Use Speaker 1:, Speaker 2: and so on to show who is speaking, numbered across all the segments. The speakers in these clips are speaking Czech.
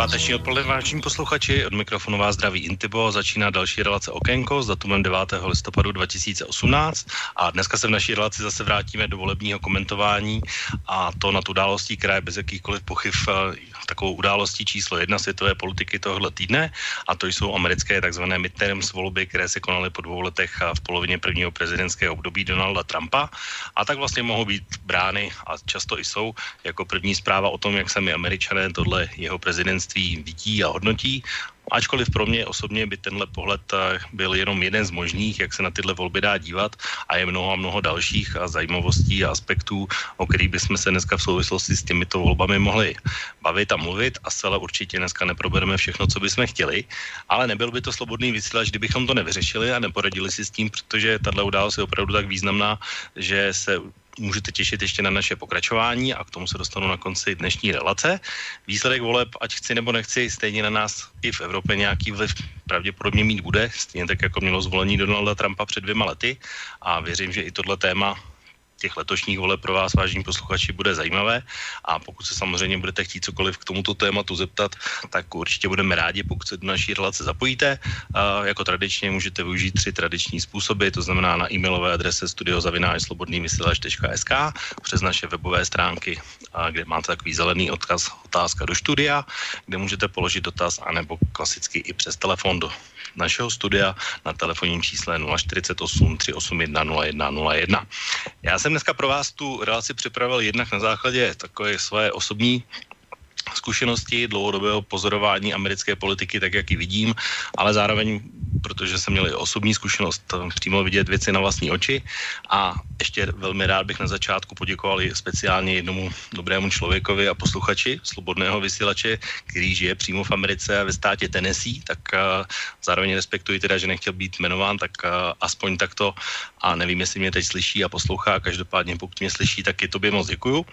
Speaker 1: Páteční odpoledne, vážení posluchači. Od mikrofonu vás zdraví Intibo. Začíná další relace Okénko s datumem 9. listopadu 2018. A dneska se v naší relaci zase vrátíme do volebního komentování a to na tu událostí, která je bez jakýchkoliv pochyb eh, takovou událostí číslo jedna světové politiky tohohle týdne. A to jsou americké takzvané midterms volby, které se konaly po dvou letech v polovině prvního prezidentského období Donalda Trumpa. A tak vlastně mohou být brány a často i jsou jako první zpráva o tom, jak sami američané tohle jeho prezident náboženství vidí a hodnotí. Ačkoliv pro mě osobně by tenhle pohled eh, byl jenom jeden z možných, jak se na tyhle volby dá dívat a je mnoho a mnoho dalších a zajímavostí a aspektů, o kterých bychom se dneska v souvislosti s těmito volbami mohli bavit a mluvit a zcela určitě dneska neprobereme všechno, co bychom chtěli, ale nebyl by to slobodný vysílač, kdybychom to nevyřešili a neporadili si s tím, protože tahle událost je opravdu tak významná, že se můžete těšit ještě na naše pokračování a k tomu se dostanu na konci dnešní relace. Výsledek voleb, ať chci nebo nechci, stejně na nás i v Evropě nějaký vliv pravděpodobně mít bude, stejně tak jako mělo zvolení Donalda Trumpa před dvěma lety a věřím, že i tohle téma těch letošních voleb pro vás, vážení posluchači, bude zajímavé. A pokud se samozřejmě budete chtít cokoliv k tomuto tématu zeptat, tak určitě budeme rádi, pokud se do naší relace zapojíte. A jako tradičně můžete využít tři tradiční způsoby, to znamená na e-mailové adrese studiozavináčslobodnývysílač.sk přes naše webové stránky, kde máte takový zelený odkaz otázka do studia, kde můžete položit dotaz, anebo klasicky i přes telefon do našeho studia na telefonním čísle 048 381 0101. Já jsem dneska pro vás tu relaci připravil jednak na základě takové své osobní zkušenosti dlouhodobého pozorování americké politiky, tak jak ji vidím, ale zároveň, protože jsem měl osobní zkušenost eh, přímo vidět věci na vlastní oči. A ještě velmi rád bych na začátku poděkoval speciálně jednomu dobrému člověkovi a posluchači slobodného vysílače, který žije přímo v Americe a ve státě Tennessee, tak uh, zároveň respektuji teda, že nechtěl být jmenován, tak uh, aspoň takto. A nevím, jestli mě teď slyší a poslouchá, každopádně pokud mě slyší, tak je tobě moc děkuju.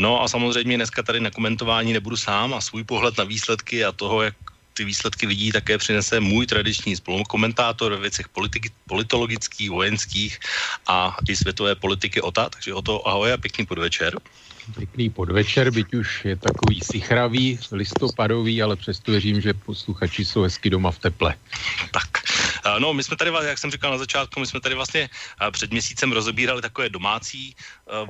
Speaker 1: No a samozřejmě dneska tady na komentování nebudu sám a svůj pohled na výsledky a toho, jak ty výsledky vidí, také přinese můj tradiční spolukomentátor ve věcech politiky, politologických, vojenských a i světové politiky OTA. Takže o to ahoj a pěkný podvečer.
Speaker 2: Pěkný podvečer, byť už je takový sichravý, listopadový, ale přesto věřím, že posluchači jsou hezky doma v teple.
Speaker 1: Tak, no my jsme tady, jak jsem říkal na začátku, my jsme tady vlastně před měsícem rozebírali takové domácí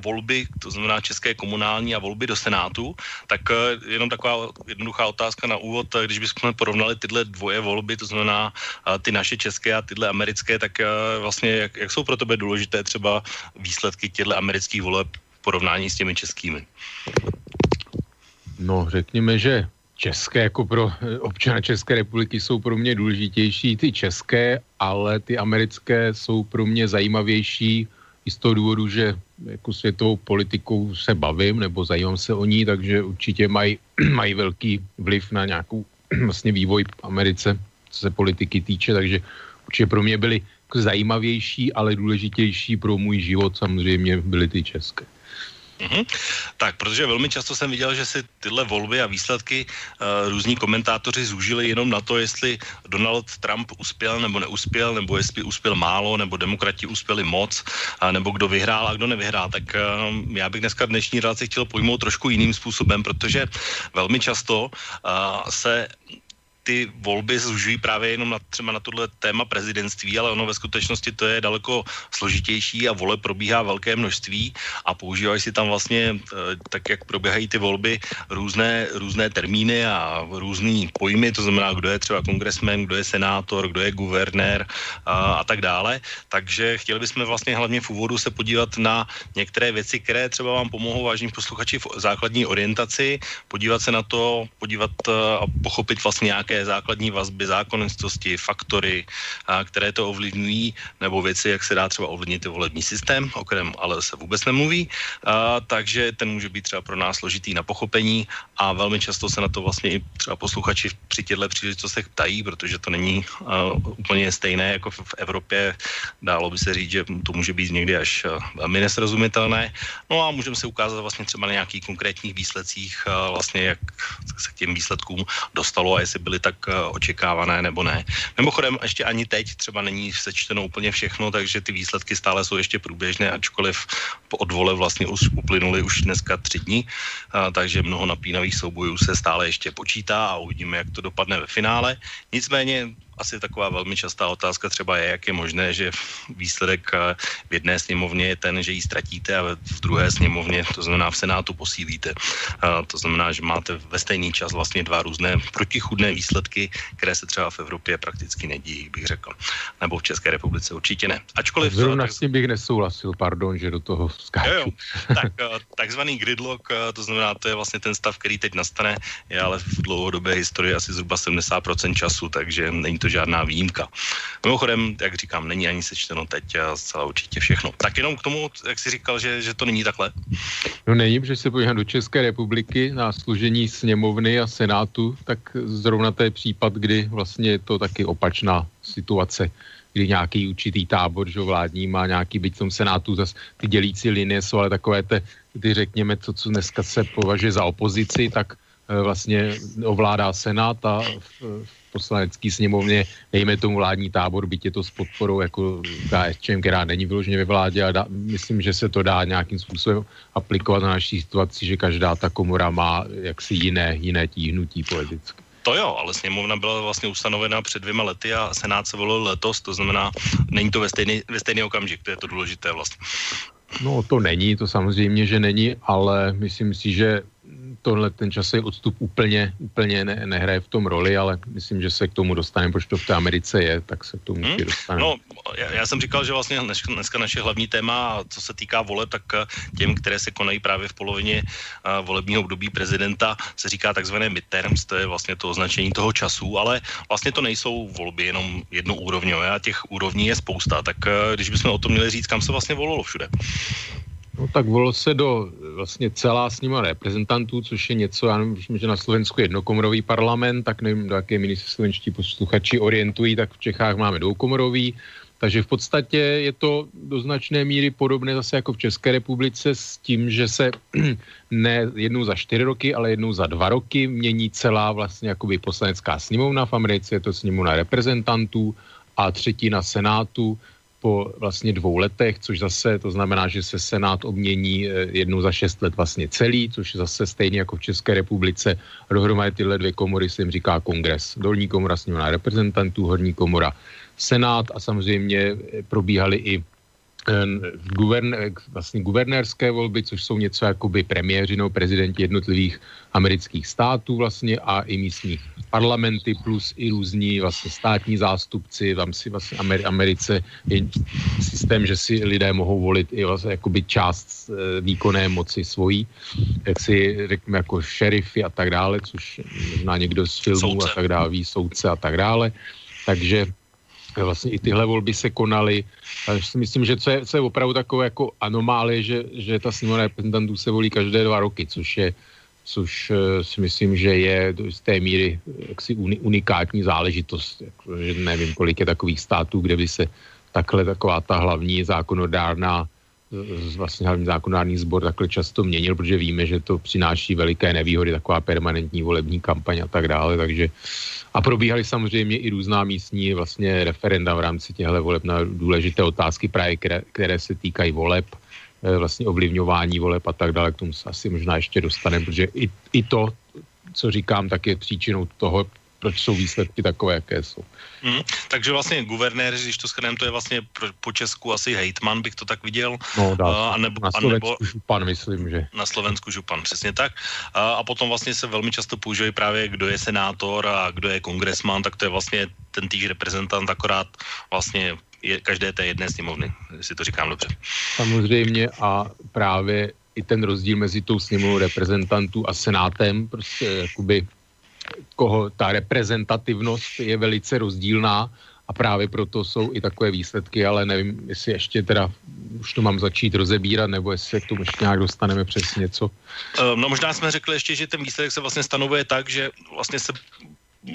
Speaker 1: volby, to znamená české komunální a volby do Senátu, tak jenom taková jednoduchá otázka na úvod, když bychom porovnali tyhle dvoje volby, to znamená ty naše české a tyhle americké, tak vlastně jak, jak jsou pro tebe důležité třeba výsledky těchto amerických voleb porovnání s těmi českými?
Speaker 2: No, řekněme, že české jako pro eh, občana České republiky jsou pro mě důležitější ty české, ale ty americké jsou pro mě zajímavější i z toho důvodu, že jako světovou politikou se bavím nebo zajímám se o ní, takže určitě mají maj velký vliv na nějakou vlastně vývoj v Americe, co se politiky týče, takže určitě pro mě byly zajímavější, ale důležitější pro můj život samozřejmě byly ty české.
Speaker 1: Mm-hmm. Tak, protože velmi často jsem viděl, že si tyhle volby a výsledky uh, různí komentátoři zúžili jenom na to, jestli Donald Trump uspěl nebo neuspěl, nebo jestli uspěl málo, nebo demokrati uspěli moc, uh, nebo kdo vyhrál a kdo nevyhrál. Tak uh, já bych dneska dnešní relaci chtěl pojmout trošku jiným způsobem, protože velmi často uh, se ty volby zužují právě jenom na, třeba na tohle téma prezidentství, ale ono ve skutečnosti to je daleko složitější a vole probíhá velké množství a používají si tam vlastně, eh, tak jak probíhají ty volby, různé, různé termíny a různý pojmy, to znamená, kdo je třeba kongresmen, kdo je senátor, kdo je guvernér a, a tak dále. Takže chtěli bychom vlastně hlavně v úvodu se podívat na některé věci, které třeba vám pomohou, vážní posluchači, v základní orientaci, podívat se na to, podívat eh, a pochopit vlastně nějaké nějaké základní vazby, zákonnosti, faktory, a, které to ovlivňují, nebo věci, jak se dá třeba ovlivnit i volební systém, o kterém ale se vůbec nemluví. A, takže ten může být třeba pro nás složitý na pochopení a velmi často se na to vlastně i třeba posluchači při těchto příležitostech ptají, protože to není uh, úplně stejné jako v, v Evropě. Dálo by se říct, že to může být někdy až velmi nesrozumitelné. No a můžeme se ukázat vlastně třeba na nějakých konkrétních výsledcích, uh, vlastně jak se k těm výsledkům dostalo a jestli byly tak uh, očekávané nebo ne. Mimochodem, ještě ani teď třeba není sečteno úplně všechno, takže ty výsledky stále jsou ještě průběžné, ačkoliv po odvole vlastně už uplynuly už dneska tři dny, takže mnoho napínavých soubojů se stále ještě počítá a uvidíme, jak to dopadne ve finále. Nicméně asi taková velmi častá otázka třeba je, jak je možné, že výsledek eh, v jedné sněmovně je ten, že ji ztratíte a v druhé sněmovně, to znamená v Senátu, posílíte. A to znamená, že máte ve stejný čas vlastně dva různé protichudné výsledky, které se třeba v Evropě prakticky nedíjí, bych řekl. Nebo v České republice určitě ne.
Speaker 2: Ačkoliv... Zrovna tak... s tím bych nesouhlasil, pardon, že do toho skáču. Jo, jo.
Speaker 1: Tak, eh, takzvaný gridlock, eh, to znamená, to je vlastně ten stav, který teď nastane, je ale v dlouhodobé historii asi zhruba 70% času, takže není to to žádná výjimka. Mimochodem, jak říkám, není ani sečteno teď zcela určitě všechno. Tak jenom k tomu, jak jsi říkal, že, že to není takhle?
Speaker 2: No není, protože se podívám do České republiky na služení sněmovny a senátu, tak zrovna to je případ, kdy vlastně je to taky opačná situace kdy nějaký určitý tábor, že vládní má nějaký, byť v tom senátu, zase ty dělící linie jsou ale takové ty, ty řekněme, co, co dneska se považuje za opozici, tak e, vlastně ovládá senát a v, v poslanecký sněmovně, dejme tomu vládní tábor, byť je to s podporou jako KSČM, která není vyloženě ve vládě a dá, myslím, že se to dá nějakým způsobem aplikovat na naší situaci, že každá ta komora má jaksi jiné, jiné tíhnutí politické.
Speaker 1: To jo, ale sněmovna byla vlastně ustanovena před dvěma lety a senát se volil letos, to znamená, není to ve stejný, ve stejný okamžik, to je to důležité vlastně.
Speaker 2: No to není, to samozřejmě, že není, ale myslím si, že tohle ten časový odstup úplně, úplně ne, nehraje v tom roli, ale myslím, že se k tomu dostaneme, protože to v té Americe je, tak se k tomu hmm? dostaneme.
Speaker 1: No, já, já jsem říkal, že vlastně dneska, dneska naše hlavní téma, co se týká vole, tak eh, těm, které se konají právě v polovině uh, volebního období prezidenta, se říká takzvané midterms, to je vlastně to označení toho času, ale vlastně to nejsou volby jenom jednoúrovňové a těch úrovní je spousta, tak uh, když bychom o tom měli říct, kam se vlastně volilo všude.
Speaker 2: No tak volilo se do vlastně celá snima reprezentantů, což je něco, já myslím, že na Slovensku jednokomorový parlament, tak nevím, do jaké míry se slovenští posluchači orientují, tak v Čechách máme dvoukomorový, takže v podstatě je to do značné míry podobné zase jako v České republice s tím, že se ne jednou za čtyři roky, ale jednou za dva roky mění celá vlastně jakoby poslanecká sněmovna. V Americe je to sněmovna reprezentantů a třetina senátu po vlastně dvou letech, což zase to znamená, že se Senát obmění eh, jednou za šest let vlastně celý, což zase stejně jako v České republice. Dohromady tyhle dvě komory se jim říká kongres. Dolní komora sněmovna reprezentantů, horní komora Senát a samozřejmě eh, probíhaly i vlastně guvernérské volby, což jsou něco jako by premiéři nebo prezidenti jednotlivých amerických států vlastně a i místní parlamenty plus i různí vlastně státní zástupci. Tam si vlastně Americe je systém, že si lidé mohou volit i vlastně jakoby část e, výkonné moci svojí, jak si řekněme jako šerify a tak dále, což možná někdo z filmů soudce. a tak dále ví, soudce a tak dále. Takže vlastně i tyhle volby se konaly. Takže si myslím, že co je, co je opravdu takové jako anomálie, že, že ta sněmovna reprezentantů se volí každé dva roky, což je což uh, si myslím, že je do té míry jaksi unikátní záležitost. Jako, nevím, kolik je takových států, kde by se takhle taková ta hlavní zákonodárná vlastně hlavní zákonodárný sbor takhle často měnil, protože víme, že to přináší veliké nevýhody, taková permanentní volební kampaň a tak dále, takže a probíhaly samozřejmě i různá místní vlastně referenda v rámci těchto voleb na důležité otázky právě, které, které se týkají voleb, eh, vlastně ovlivňování voleb a tak dále, k tomu se asi možná ještě dostaneme, protože i, i to, co říkám, tak je příčinou toho, proč jsou výsledky takové, jaké jsou.
Speaker 1: Hmm, takže vlastně guvernér, když to shrneme, to je vlastně pro, po Česku asi hejtman, bych to tak viděl.
Speaker 2: No, dá, uh, anebo, na Slovensku anebo, župan, myslím, že.
Speaker 1: Na Slovensku župan, přesně tak. Uh, a potom vlastně se velmi často používají právě, kdo je senátor a kdo je kongresman, tak to je vlastně ten týž reprezentant, akorát vlastně je každé té jedné sněmovny, jestli to říkám dobře.
Speaker 2: Samozřejmě a právě i ten rozdíl mezi tou sněmovou reprezentantů a senátem, prostě jakoby koho ta reprezentativnost je velice rozdílná a právě proto jsou i takové výsledky, ale nevím, jestli ještě teda už to mám začít rozebírat, nebo jestli se k tomu ještě nějak dostaneme přes něco.
Speaker 1: Ehm, no možná jsme řekli ještě, že ten výsledek se vlastně stanovuje tak, že vlastně se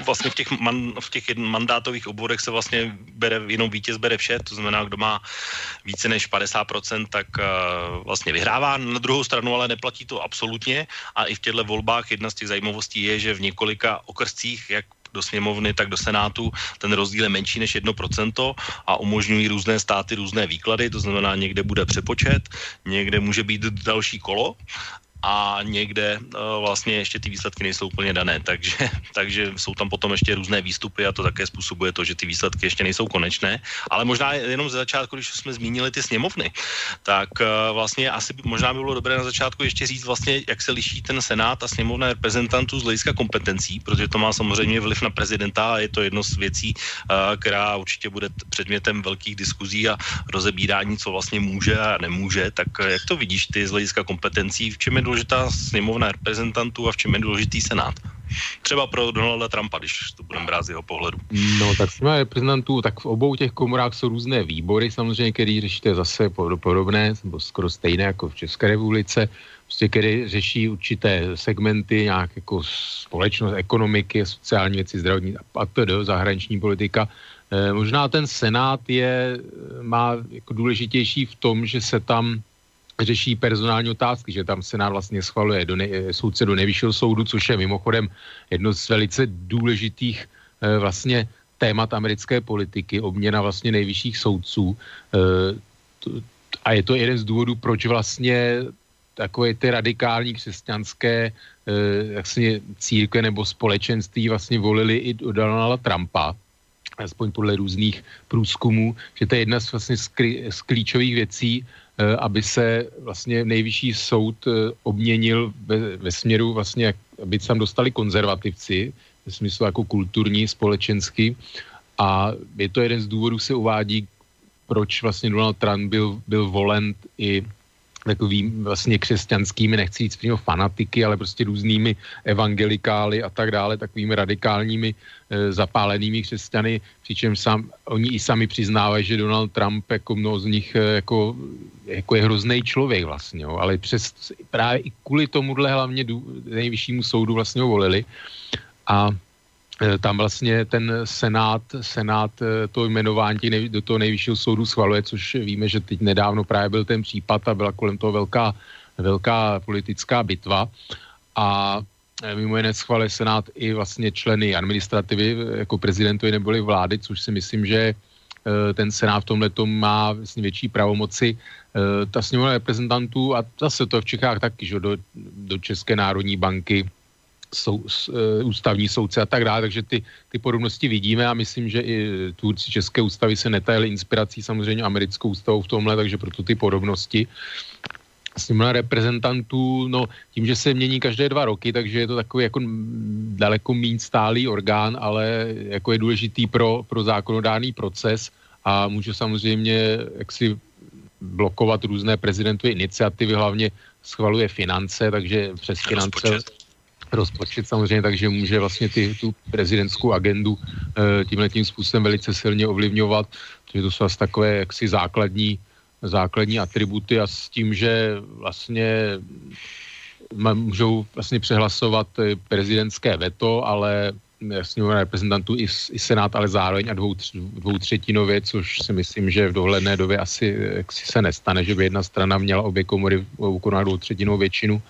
Speaker 1: vlastně v těch, man, v těch mandátových obvodech se vlastně bere, jenom vítěz bere vše, to znamená, kdo má více než 50%, tak uh, vlastně vyhrává. Na druhou stranu ale neplatí to absolutně a i v těchto volbách jedna z těch zajímavostí je, že v několika okrscích, jak do sněmovny, tak do senátu ten rozdíl je menší než 1% a umožňují různé státy různé výklady, to znamená někde bude přepočet, někde může být další kolo a někde uh, vlastně ještě ty výsledky nejsou úplně dané, takže, takže jsou tam potom ještě různé výstupy a to také způsobuje to, že ty výsledky ještě nejsou konečné, ale možná jenom ze začátku, když jsme zmínili ty sněmovny, tak uh, vlastně asi možná by bylo dobré na začátku ještě říct vlastně, jak se liší ten senát a sněmovna reprezentantů z hlediska kompetencí, protože to má samozřejmě vliv na prezidenta a je to jedno z věcí, uh, která určitě bude předmětem velkých diskuzí a rozebírání, co vlastně může a nemůže, tak jak to vidíš ty z hlediska kompetencí, v čem je důležitá sněmovna reprezentantů a v čem je důležitý senát? Třeba pro Donalda Trumpa, když to budeme brát z jeho pohledu.
Speaker 2: No tak sněmovna reprezentantů, tak v obou těch komorách jsou různé výbory samozřejmě, které řešíte zase podobné, nebo skoro stejné jako v České republice, prostě, které řeší určité segmenty, nějak jako společnost, ekonomiky, sociální věci, zdravotní a to zahraniční politika. E, možná ten Senát je, má jako důležitější v tom, že se tam řeší personální otázky, že tam Senát vlastně schvaluje do ne, soudce do nejvyššího soudu, což je mimochodem jedno z velice důležitých e, vlastně témat americké politiky, obměna vlastně nejvyšších soudců. E, a je to jeden z důvodů, proč vlastně takové ty radikální křesťanské vlastně církve nebo společenství vlastně volili i Donalda Trumpa, aspoň podle různých průzkumů, že to je jedna z, vlastně z, z klíčových věcí, Eh, aby se vlastně nejvyšší soud eh, obměnil ve, ve směru vlastně, aby se tam dostali konzervativci, v smyslu jako kulturní, společenský. A je to jeden z důvodů, se uvádí, proč vlastně Donald Trump byl, byl volen i takovým vlastně křesťanskými, nechci říct přímo fanatiky, ale prostě různými evangelikály a tak dále, takovými radikálními e, zapálenými křesťany, přičemž sám, oni i sami přiznávají, že Donald Trump jako mnoho z nich e, jako, jako je hrozný člověk vlastně, jo, ale přes, právě i kvůli tomuhle hlavně dů, nejvyššímu soudu vlastně ho volili. A Eh, tam vlastně ten senát, senát eh, to jmenování do toho nejvyššího soudu schvaluje, což víme, že teď nedávno právě byl ten případ a byla kolem toho velká, velká politická bitva. A eh, mimo jiné schvaluje senát i vlastně členy administrativy, jako prezidentovi neboli vlády, což si myslím, že ten senát v tomhle má vlastně větší pravomoci. Ta sněmovna reprezentantů, a zase to v Čechách taky, že do, do České národní banky, sou, uh, ústavní soudce a tak dále, takže ty, ty podobnosti vidíme a myslím, že i tvůrci České ústavy se netajili inspirací samozřejmě americkou ústavou v tomhle, takže proto ty podobnosti. Sněmovna reprezentantů, no tím, že se mění každé dva roky, takže je to takový jako daleko méně stálý orgán, ale jako je důležitý pro, pro zákonodárný proces a může samozřejmě jaksi blokovat různé prezidentové iniciativy, hlavně schvaluje finance, takže přes finance, rozpočet samozřejmě, takže může vlastně ty, tu prezidentskou agendu e, tímhle tím způsobem velice silně ovlivňovat, protože to jsou asi takové jaksi základní, základní atributy a s tím, že vlastně můžou vlastně přehlasovat prezidentské veto, ale jasně reprezentantů i, i senát, ale zároveň a dvou, dvou třetinově, což si myslím, že v dohledné době asi jaksi se nestane, že by jedna strana měla obě komory ukonat dvou třetinou většinu.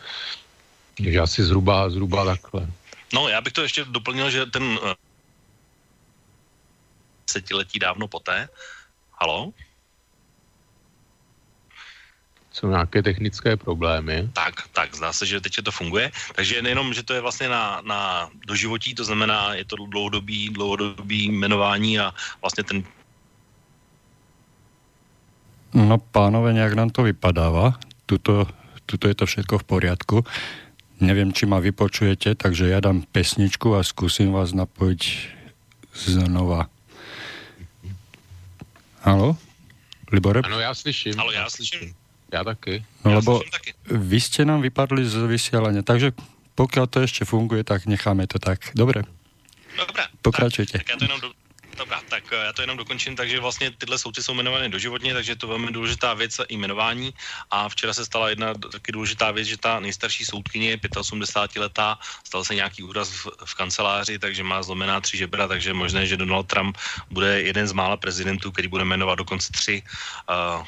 Speaker 2: Takže asi zhruba, zhruba takhle.
Speaker 1: No, já bych to ještě doplnil, že ten uh, setiletí dávno poté. Halo?
Speaker 2: Jsou nějaké technické problémy.
Speaker 1: Tak, tak, zdá se, že teď to funguje. Takže nejenom, že to je vlastně na, na doživotí, to znamená, je to dlouhodobý, dlouhodobý jmenování a vlastně ten
Speaker 3: No pánové, nějak nám to vypadává. Tuto, tuto je to všechno v poriadku. Neviem, či ma vypočujete, takže ja dám pesničku a skúsim vás napojiť znova. Halo? Libore?
Speaker 2: Ano, já slyším.
Speaker 1: Halo, já slyším.
Speaker 2: Já taky.
Speaker 3: No, ja lebo taky. vy ste nám vypadli z vysielania, takže pokiaľ to ešte funguje, tak necháme to tak. Dobre.
Speaker 1: Dobré.
Speaker 3: Pokračujte.
Speaker 1: Tak, tak já to jenom do, Dobrá, tak eh, já to jenom dokončím, takže vlastně tyhle soudci jsou jmenované doživotně, takže to je velmi důležitá věc i jmenování. A včera se stala jedna taky důležitá věc, že ta nejstarší soudkyně, 85 letá, stal se nějaký úraz v, v kanceláři, takže má zlomená tři žebra, takže je možné, že Donald Trump bude jeden z mála prezidentů, který bude jmenovat dokonce tři uh,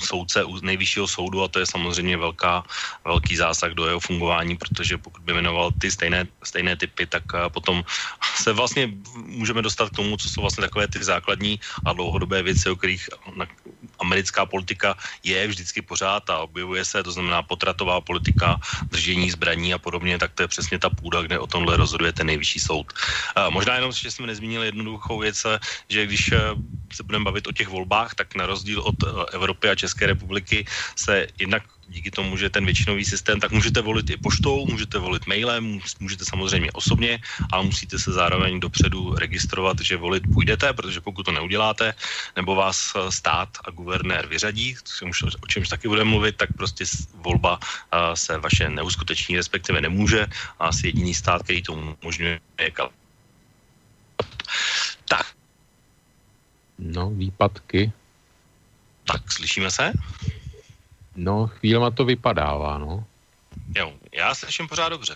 Speaker 1: soudce u nejvyššího soudu a to je samozřejmě velká, velký zásah do jeho fungování, protože pokud by jmenoval ty stejné, stejné typy, tak eh, potom se vlastně můžeme dostat k tomu, co jsou vlastně takové ty základní a dlouhodobé věci, o kterých americká politika je vždycky pořád a objevuje se, to znamená potratová politika, držení zbraní a podobně, tak to je přesně ta půda, kde o tomhle rozhoduje ten nejvyšší soud. A možná jenom, že jsme nezmínili jednoduchou věc, že když eh, se budeme bavit o těch volbách, tak na rozdíl od eh, Evropy a České republiky se jednak díky tomu, že ten většinový systém, tak můžete volit i poštou, můžete volit mailem, můžete samozřejmě osobně, ale musíte se zároveň dopředu registrovat, že volit půjdete, protože pokud to neuděláte, nebo vás eh, stát a guvernér vyřadí, o čemž taky budeme mluvit, tak prostě volba eh, se vaše neuskuteční, respektive nemůže a asi jediný stát, který to umožňuje, je Tak.
Speaker 2: No, výpadky.
Speaker 1: Tak, slyšíme se?
Speaker 2: No, chvílema to vypadává, no.
Speaker 1: Jo, já slyším pořád dobře.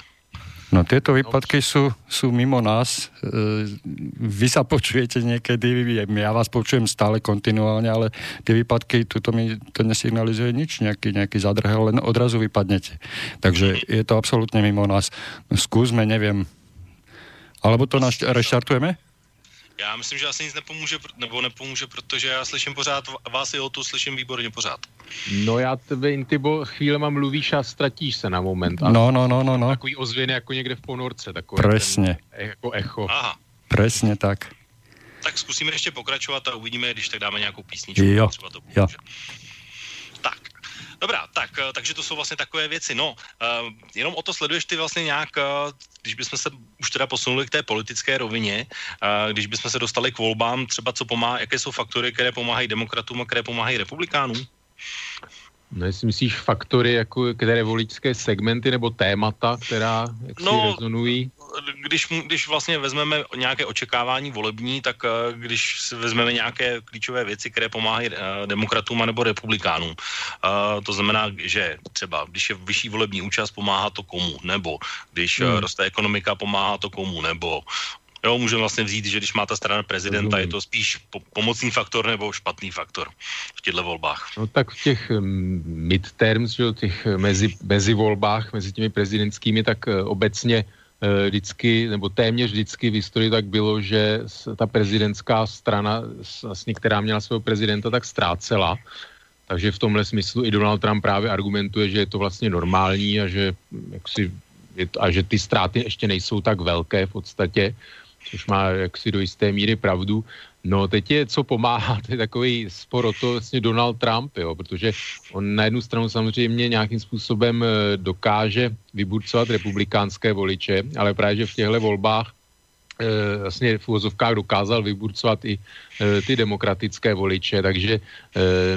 Speaker 3: No tieto výpadky sú, sú mimo nás. E, vy sa počujete niekedy, ja vás počujem stále kontinuálne, ale tie výpadky, tuto mi to nesignalizuje nič, nejaký, nejaký zadrhel, len odrazu vypadnete. Takže je to absolútne mimo nás. Skúsme, neviem. Alebo to nás reštartujeme?
Speaker 1: Já myslím, že asi nic nepomůže, nebo nepomůže, protože já slyším pořád, vás i o tu slyším výborně pořád.
Speaker 2: No já tebe, Intibo, chvílema mluvíš a ztratíš se na moment.
Speaker 3: A no, no, no, no, no.
Speaker 2: Takový ozvěny jako někde v ponorce. Takový
Speaker 3: Presně.
Speaker 2: Ten, jako echo.
Speaker 1: Aha.
Speaker 3: Presně tak.
Speaker 1: Tak zkusíme ještě pokračovat a uvidíme, když tak dáme nějakou písničku.
Speaker 3: Jo,
Speaker 1: třeba to
Speaker 3: jo.
Speaker 1: Tak, Dobrá, tak, eh, takže to jsou vlastně takové věci. No, uh, jenom o to sleduješ ty vlastně nějak, uh, když bychom se už teda posunuli k té politické rovině, uh, když bychom se dostali k volbám, třeba co pomáhá, jaké jsou faktory, které pomáhají demokratům a které pomáhají republikánům?
Speaker 2: No, jestli myslíš faktory, jako, které voličské segmenty nebo témata, která jak no, si rezonují?
Speaker 1: Když, když vlastně vezmeme nějaké očekávání volební, tak eh, když vezmeme nějaké klíčové věci, které pomáhají eh, demokratům nebo republikánům, eh, to znamená, že třeba když je vyšší volební účast, pomáhá to komu, nebo když hmm. roste ekonomika, pomáhá to komu, nebo Jo, můžeme vlastně vzít, že když má ta strana prezidenta, je to spíš po- pomocný faktor nebo špatný faktor v těchto volbách.
Speaker 2: No tak v těch mm, midterms, že, těch mezi, mezi volbách, mezi těmi prezidentskými, tak obecně vždycky, nebo téměř vždycky v historii tak bylo, že ta prezidentská strana, vlastně, která měla svého prezidenta, tak ztrácela. Takže v tomhle smyslu i Donald Trump právě argumentuje, že je to vlastně normální a že, jaksi, a že ty ztráty ještě nejsou tak velké v podstatě, což má jaksi do jisté míry pravdu. No teď je, co pomáhá, to je takový spor o to vlastně Donald Trump, jo, protože on na jednu stranu samozřejmě nějakým způsobem eh, dokáže vyburcovat republikánské voliče, ale právě, že v těchto volbách e, vlastně v uvozovkách dokázal vyburcovat i e, ty demokratické voliče, takže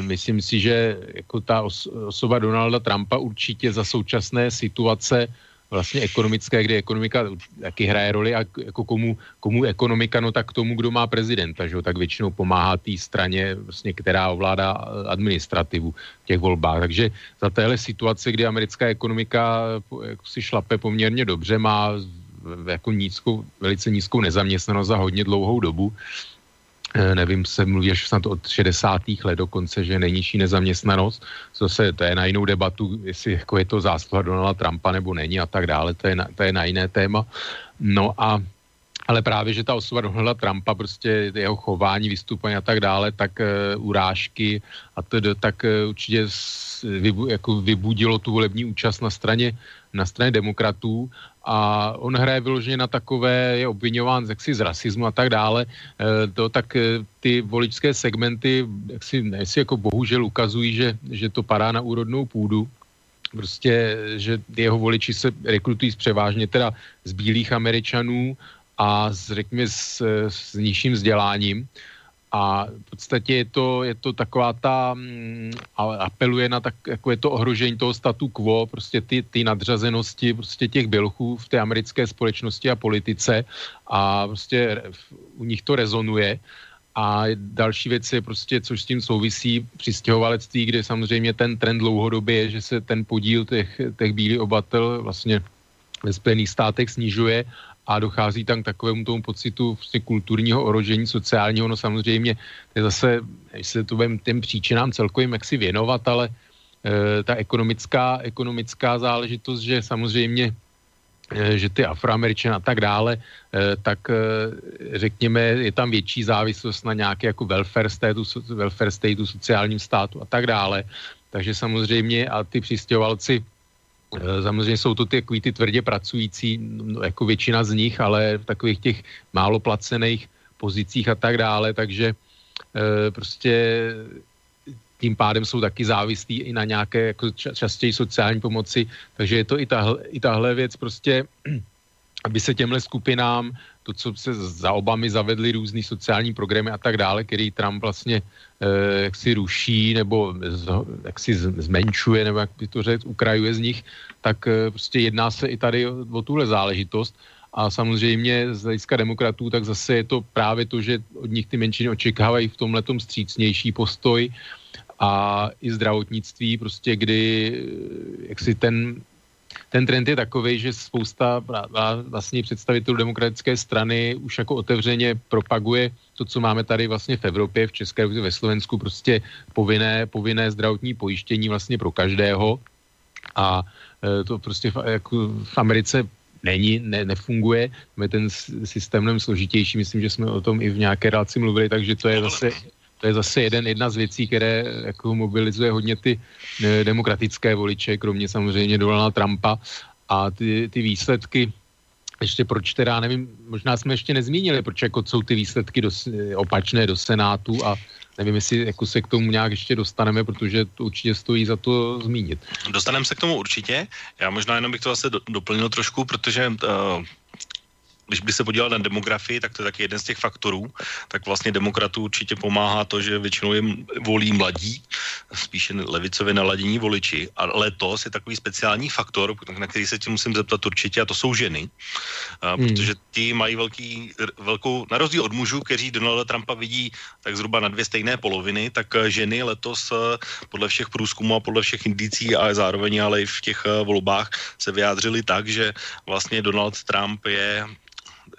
Speaker 2: myslím si, že jako ta os, osoba Donalda Trumpa určitě za současné situace vlastně ekonomické, kde ekonomika taky hraje roli a jako komu, komu ekonomika, no tak tomu, kdo má prezidenta, že jo, tak většinou pomáhá té straně, vlastně, která ovládá administrativu v těch volbách. Takže za téhle situace, kdy americká ekonomika jako si šlape poměrně dobře, má jako nízkou, velice nízkou nezaměstnanost za hodně dlouhou dobu, Eh, nevím, se mluví až snad od 60. let dokonce, že nejnižší nezaměstnanost. Zase to je na jinou debatu, jestli jako je to zásluha Donalda Trumpa nebo není a tak dále, to je na, to je na jiné téma. No a ale právě, že ta osoba Donalda Trumpa, prostě jeho chování, vystupování a tak dále, tak uh, urážky a to, tak uh, určitě vybu, jako vybudilo tu volební účast na straně, na straně demokratů a on hraje vyloženě na takové, je obvinován jaksi z rasismu a tak dále, e, to, tak e, ty voličské segmenty jaksi, si jako bohužel ukazují, že, že to padá na úrodnou půdu, prostě, že jeho voliči se rekrutují z převážně teda z bílých američanů a s, řekněme, s, s nižším vzděláním a v podstatě je to, je to taková ta, mm, apeluje na tak, jako je to ohrožení toho statu quo, prostě ty, ty nadřazenosti prostě těch bělchů v té americké společnosti a politice a prostě u nich to rezonuje. A další věc je prostě, což s tím souvisí, přistěhovalectví, kde samozřejmě ten trend dlouhodobě je, že se ten podíl těch, těch bílých obatel vlastně ve Spojených státech snižuje a dochází tam k takovému tomu pocitu vlastně kulturního orožení sociálního, no samozřejmě to je zase, jestli se to budeme těm příčinám celkovým jak si věnovat, ale e, ta ekonomická, ekonomická záležitost, že samozřejmě e, že ty afroameričané a tak dále, e, tak řekněme, je tam větší závislost na nějaké jako welfare stateu, welfare stateu sociálním státu a tak dále. Takže samozřejmě a ty přistěhovalci Eh, samozřejmě jsou to ty, ty tvrdě pracující, jako většina z nich, ale v takových těch málo placených pozicích a tak dále, takže e, prostě tím pádem jsou taky závislí i na nějaké jako častěji sociální pomoci, takže je to i tahle, i tahle věc prostě, aby se těmhle skupinám to, co se za Obamy zavedly různý sociální programy a tak dále, který Trump vlastně eh, jak si ruší nebo z, jak si zmenšuje nebo jak by to řekl, ukrajuje z nich, tak eh, prostě jedná se i tady o, o tuhle záležitost. A samozřejmě z hlediska demokratů, tak zase je to právě to, že od nich ty menšiny očekávají v tomhle střícnější postoj a i zdravotnictví, prostě kdy eh, jak si ten ten trend je takový, že spousta vlastně představitelů demokratické strany už jako otevřeně propaguje to, co máme tady vlastně v Evropě, v České republice, ve Slovensku, prostě povinné, povinné zdravotní pojištění vlastně pro každého. A e, to prostě v, jako v Americe není, ne, nefunguje. Je ten systém mnohem složitější, myslím, že jsme o tom i v nějaké relaci mluvili, takže to je zase to je zase jeden, jedna z věcí, které jako mobilizuje hodně ty ne, demokratické voliče, kromě samozřejmě Donalda Trumpa a ty, ty výsledky, ještě proč teda, nevím, možná jsme ještě nezmínili, proč jako jsou ty výsledky do, opačné do Senátu a nevím, jestli jako se k tomu nějak ještě dostaneme, protože to určitě stojí za to zmínit.
Speaker 1: Dostaneme se k tomu určitě. Já možná jenom bych to zase do, doplnil trošku, protože uh, když by se podíval na demografii, tak to je taky jeden z těch faktorů, tak vlastně demokratů určitě pomáhá to, že většinou jim volí mladí, spíše levicově naladění voliči. A letos je takový speciální faktor, na který se ti musím zeptat určitě, a to jsou ženy, a, hmm. protože ti mají velký, velkou, na rozdíl od mužů, kteří Donalda Trumpa vidí tak zhruba na dvě stejné poloviny, tak eh, ženy letos eh, podle všech průzkumů a podle všech indicí a zároveň ale i v těch eh, volbách se vyjádřili tak, že vlastně Donald Trump je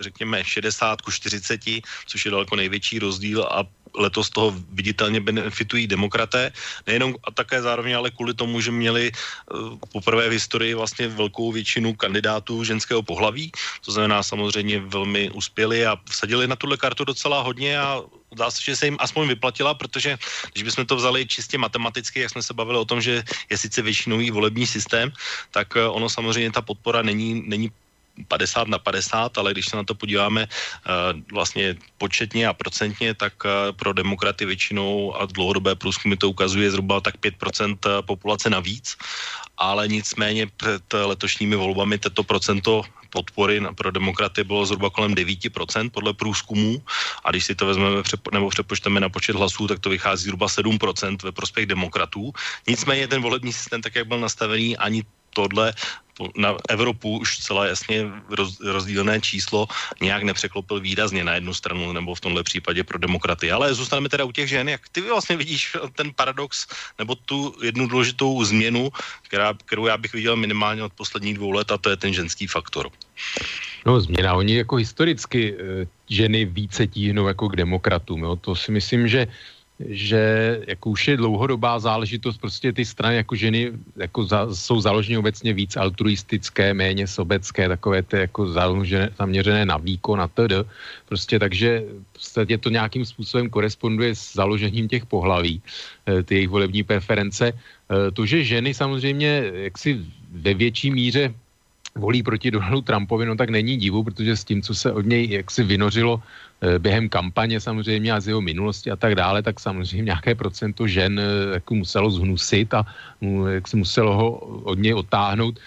Speaker 1: řekněme 60 ku 40, což je daleko největší rozdíl a letos toho viditelně benefitují demokraté, nejenom a také zároveň, ale kvůli tomu, že měli uh, poprvé v historii vlastně velkou většinu kandidátů ženského pohlaví, to znamená samozřejmě velmi uspěli a vsadili na tuhle kartu docela hodně a dá se, že se jim aspoň vyplatila, protože když bychom to vzali čistě matematicky, jak jsme se bavili o tom, že je sice většinový volební systém, tak uh, ono samozřejmě ta podpora není, není 50 na 50, ale když se na to podíváme eh, vlastně početně a procentně, tak eh, pro demokraty většinou a dlouhodobé průzkumy to ukazuje zhruba tak 5% eh, populace navíc, ale nicméně před letošními volbami toto procento podpory pro demokraty bylo zhruba kolem 9% podle průzkumů a když si to vezmeme nebo přepočteme na počet hlasů, tak to vychází zhruba 7% ve prospěch demokratů. Nicméně ten volební systém, tak jak byl nastavený, ani tohle na Evropu už celá jasně roz, rozdílné číslo nějak nepřeklopil výrazně na jednu stranu, nebo v tomhle případě pro demokraty. Ale zůstaneme teda u těch žen. Jak ty vlastně vidíš ten paradox, nebo tu jednu důležitou změnu, která, kterou já bych viděl minimálně od posledních dvou let, a to je ten ženský faktor.
Speaker 2: No změna, oni jako historicky eh, ženy více tíhnou jako k demokratům. Jo? To si myslím, že že jako už je dlouhodobá záležitost, prostě ty strany jako ženy jako za, jsou založeny obecně víc altruistické, méně sobecké, takové ty jako založené, zaměřené na výkon a td. Prostě takže prostě to nějakým způsobem koresponduje s založením těch pohlaví, eh, ty jejich volební preference. Eh, to, že ženy samozřejmě jaksi ve větší míře volí proti Donaldu Trumpovi, no tak není divu, protože s tím, co se od něj jaksi vynořilo během kampaně samozřejmě a z jeho minulosti a tak dále, tak samozřejmě nějaké procento žen eh, jako muselo zhnusit a jak se muselo ho od něj otáhnout.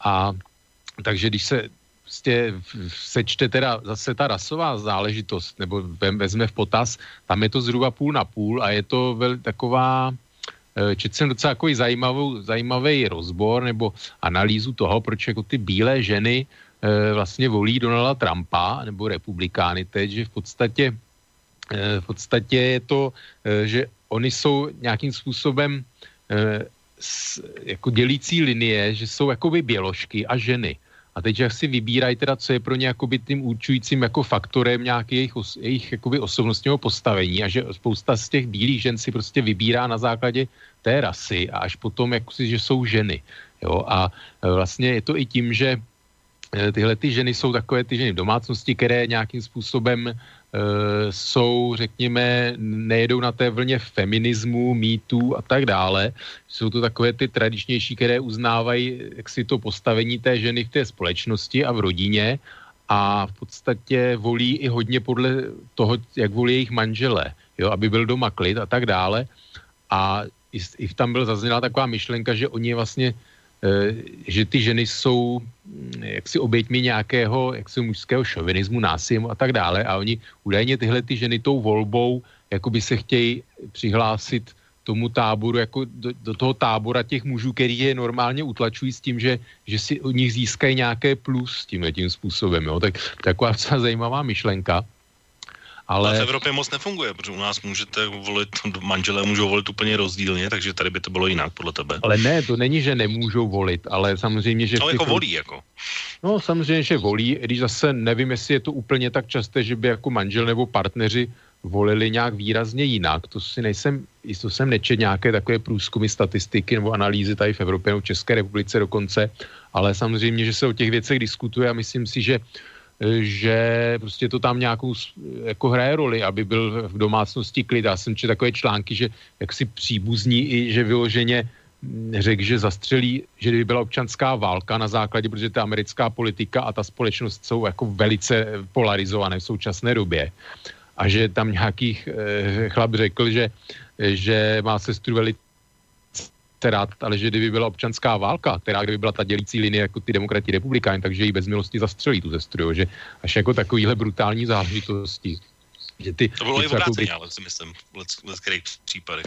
Speaker 2: A takže když se prostě sečte teda zase ta rasová záležitost, nebo vezme v potaz, tam je to zhruba půl na půl a je to vel, taková, eh, četl jsem docela takový zajímavý, rozbor nebo analýzu toho, proč jako ty bílé ženy eh, vlastně volí Donalda Trumpa nebo republikány teď, že v podstatě, eh, v podstatě je to, že oni jsou nějakým způsobem jako dělící linie, že jsou jakoby běložky a ženy. A teď, jak si vybírají teda, co je pro ně jakoby tím určujícím jako faktorem nějaký jejich, os, jejich jakoby osobnostního postavení a že spousta z těch bílých žen si prostě vybírá na základě té rasy a až potom, jako si, že jsou ženy. Jo? A vlastně je to i tím, že tyhle ty ženy jsou takové ty ženy v domácnosti, které nějakým způsobem Eh, jsou, řekněme, nejedou na té vlně feminismu, mýtů a tak dále. Jsou to takové ty tradičnější, které uznávají jak si to postavení té ženy v té společnosti a v rodině a v podstatě volí i hodně podle toho, jak volí jejich manželé, jo, aby byl doma klid a tak dále. A i, i tam byl zazněla taková myšlenka, že oni vlastně Eh, že ty ženy jsou hm, jaksi oběťmi nějakého jaksi mužského šovinismu, násilí a tak dále a oni údajně tyhle ty ženy tou volbou jakoby se chtějí přihlásit tomu táboru, jako do, do toho tábora těch mužů, který je normálně utlačují s tím, že, že si od nich získají nějaké plus tímhle tím způsobem. Jo? Tak taková zajímavá myšlenka.
Speaker 1: Ale... ale v Evropě moc nefunguje, protože u nás můžete volit, manželé můžou volit úplně rozdílně, takže tady by to bylo jinak podle tebe.
Speaker 2: Ale ne, to není, že nemůžou volit, ale samozřejmě, že...
Speaker 1: No jako volí, jako.
Speaker 2: No samozřejmě, že volí, když zase nevím, jestli je to úplně tak časté, že by jako manžel nebo partneři volili nějak výrazně jinak. To si nejsem, to jsem nečet nějaké takové průzkumy, statistiky nebo analýzy tady v Evropě nebo v České republice dokonce, ale samozřejmě, že se o těch věcech diskutuje a myslím si, že že prostě to tam nějakou jako hraje roli, aby byl v domácnosti klid. Já jsem četl takové články, že jak si příbuzní i, že vyloženě mm, řekl, že zastřelí, že kdyby byla občanská válka na základě, protože ta americká politika a ta společnost jsou jako velice polarizované v současné době. A že tam nějakých eh, chlap řekl, že, že má sestru velice rád, ale že kdyby byla občanská válka, která kdyby byla ta dělící linie jako ty demokrati republikáni, takže ji bez milosti zastřelí tu sestru, že až jako takovýhle brutální záležitosti.
Speaker 1: Že ty, to bylo i obráceně, jako... ale si myslím, v některých případech.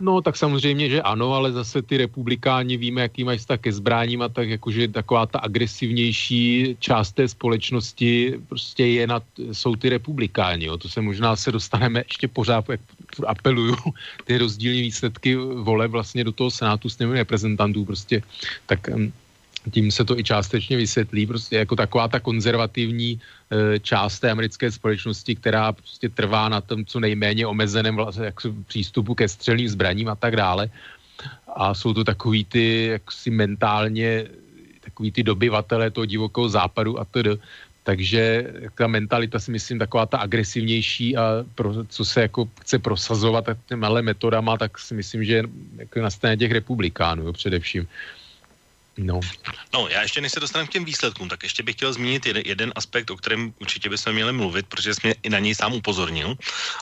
Speaker 2: No tak samozřejmě, že ano, ale zase ty republikáni víme, jaký mají vztah ke zbráním a tak jakože taková ta agresivnější část té společnosti prostě je na, jsou ty republikáni. Jo. To se možná se dostaneme ještě pořád, jak apeluju, ty rozdílní výsledky vole vlastně do toho senátu s reprezentantů prostě, tak tím se to i částečně vysvětlí, prostě jako taková ta konzervativní e, část té americké společnosti, která prostě trvá na tom co nejméně omezeném vlastně, jak přístupu ke střelným zbraním a tak dále. A jsou to takový ty jaksi mentálně takový ty dobyvatele toho divokého západu a tedy. Takže ta mentalita si myslím taková ta agresivnější a pro, co se jako chce prosazovat těmi metodama, tak si myslím, že jako na straně těch republikánů jo, především.
Speaker 1: No. no, já ještě než se dostanu k těm výsledkům, tak ještě bych chtěl zmínit jeden, jeden aspekt, o kterém určitě bychom měli mluvit, protože jsme i na něj sám upozornil,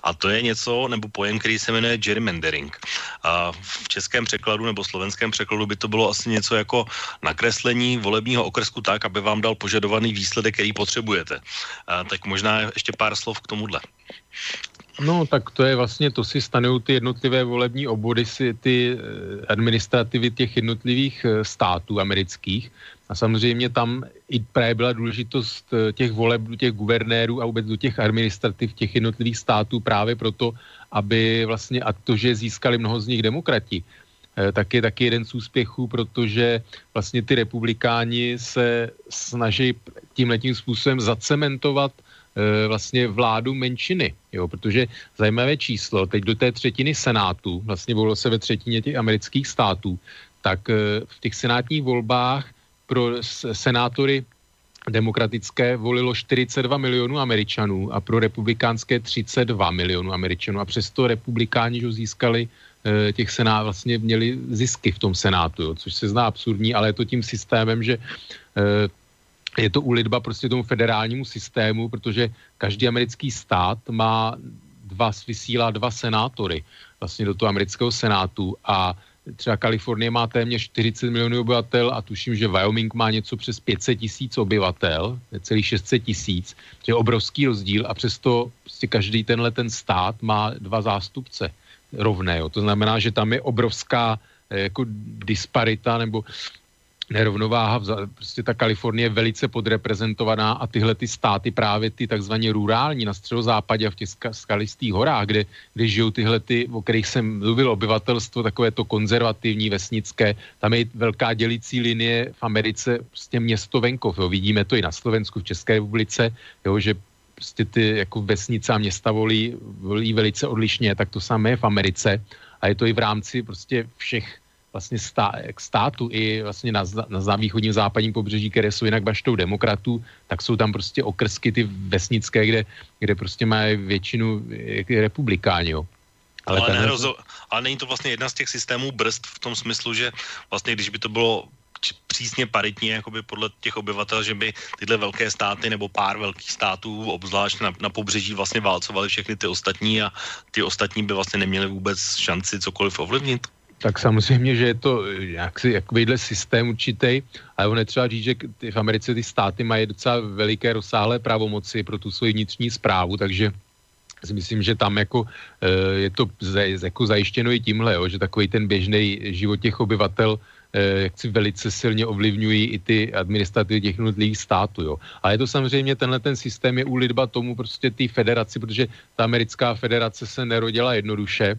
Speaker 1: a to je něco, nebo pojem, který se jmenuje gerrymandering. A v českém překladu nebo slovenském překladu by to bylo asi něco jako nakreslení volebního okrsku tak, aby vám dal požadovaný výsledek, který potřebujete. A tak možná ještě pár slov k tomuhle.
Speaker 2: No, tak to je vlastně, to si stanou ty jednotlivé volební obvody, si ty eh, administrativy těch jednotlivých eh, států amerických. A samozřejmě tam i právě byla důležitost eh, těch voleb do těch guvernérů a vůbec do těch administrativ těch jednotlivých států právě proto, aby vlastně, a to, že získali mnoho z nich demokrati, tak je taky jeden z úspěchů, protože vlastně ty republikáni se snaží tímhletím způsobem zacementovat vlastně vládu menšiny, jo, protože zajímavé číslo, teď do té třetiny senátu, vlastně volilo se ve třetině těch amerických států, tak e, v těch senátních volbách pro senátory demokratické volilo 42 milionů američanů a pro republikánské 32 milionů američanů. A přesto republikáni že získali e, těch senát, vlastně měli zisky v tom senátu, jo, což se zná absurdní, ale je to tím systémem, že je to ulitba prostě tomu federálnímu systému, protože každý americký stát má dva, vysílá dva senátory vlastně do toho amerického senátu a třeba Kalifornie má téměř 40 milionů obyvatel a tuším, že Wyoming má něco přes 500 tisíc obyvatel, celý 600 tisíc, to je obrovský rozdíl a přesto prostě každý tenhle ten stát má dva zástupce rovné. Jo. To znamená, že tam je obrovská eh, jako disparita nebo nerovnováha, prostě ta Kalifornie je velice podreprezentovaná a tyhle ty státy, právě ty takzvaně rurální na středozápadě a v těch skalistých horách, kde, kde žijou tyhle ty, o kterých jsem mluvil, obyvatelstvo, takové to konzervativní, vesnické, tam je velká dělicí linie v Americe, prostě město venkov, jo. vidíme to i na Slovensku, v České republice, jo, že prostě ty jako vesnice a města volí, volí velice odlišně, tak to samé je v Americe a je to i v rámci prostě všech vlastně stá, státu i vlastně na, na, na východním západním pobřeží, které jsou jinak baštou demokratů, tak jsou tam prostě okrsky ty vesnické, kde, kde prostě mají většinu republikáni, jo.
Speaker 1: Ale, ale, nehrozo, ale není to vlastně jedna z těch systémů brzd v tom smyslu, že vlastně když by to bylo přísně paritně jakoby podle těch obyvatel, že by tyhle velké státy nebo pár velkých států, obzvlášť na, na pobřeží, vlastně válcovali všechny ty ostatní a ty ostatní by vlastně neměli vůbec šanci cokoliv ovlivnit?
Speaker 2: Tak samozřejmě, že je to jaksi, jakýhle systém určitý, ale on je třeba říct, že ty, v Americe ty státy mají docela veliké rozsáhlé pravomoci pro tu svoji vnitřní zprávu, takže si myslím, že tam jako eh, je to jako zajištěno i tímhle, jo, že takový ten běžný život těch obyvatel eh, jak si velice silně ovlivňují i ty administrativy těch jednotlivých států. Jo. Ale je to samozřejmě, tenhle ten systém je úlitba tomu prostě té federaci, protože ta americká federace se nerodila jednoduše,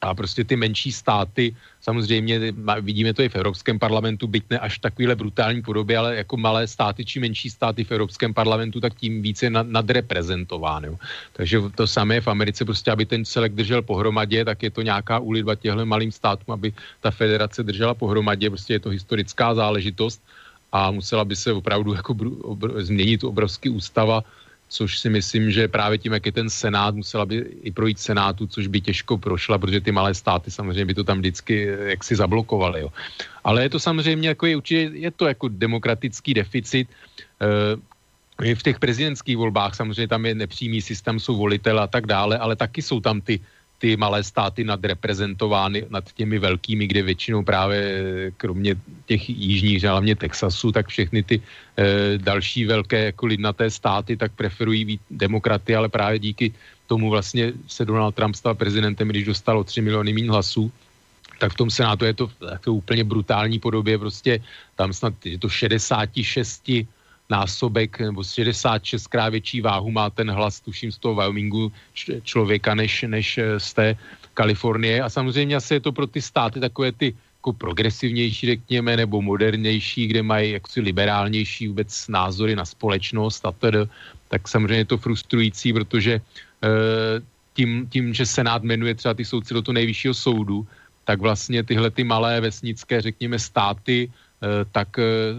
Speaker 2: a prostě ty menší státy, samozřejmě vidíme to i v Evropském parlamentu, byť ne až takovýhle brutální podobě, ale jako malé státy či menší státy v Evropském parlamentu, tak tím více nadreprezentováno. Takže to samé v Americe, prostě aby ten celek držel pohromadě, tak je to nějaká úlitba těhle malým státům, aby ta federace držela pohromadě, prostě je to historická záležitost a musela by se opravdu jako změnit obrovský ústava, což si myslím, že právě tím, jak je ten Senát, musela by i projít Senátu, což by těžko prošla, protože ty malé státy samozřejmě by to tam vždycky eh, jaksi zablokovaly. Jo. Ale je to samozřejmě jako je, určitě je to jako demokratický deficit. E, v těch prezidentských volbách samozřejmě tam je nepřímý systém, jsou volitel a tak dále, ale taky jsou tam ty ty malé státy nadreprezentovány nad těmi velkými, kde většinou právě eh, kromě těch jižních, hlavně Texasu, tak všechny ty e, další velké jako lidnaté státy tak preferují demokraty, ale právě díky tomu vlastně se Donald Trump stal prezidentem, když dostal o 3 miliony méně hlasů, tak v tom Senátu je to, to úplně brutální podobě, prostě tam snad je to 66 násobek nebo 66 krát větší váhu má ten hlas, tuším z toho Wyomingu člověka, než, než eh, z té Kalifornie. A samozřejmě asi je to pro ty státy takové ty jako progresivnější, řekněme, nebo modernější, kde mají jaksi liberálnější vůbec názory na společnost a tedy, tak samozřejmě je to frustrující, protože e, tím, tím, že Senát jmenuje třeba ty soudci do toho nejvyššího soudu, tak vlastně tyhle ty malé vesnické, řekněme, státy tak eh,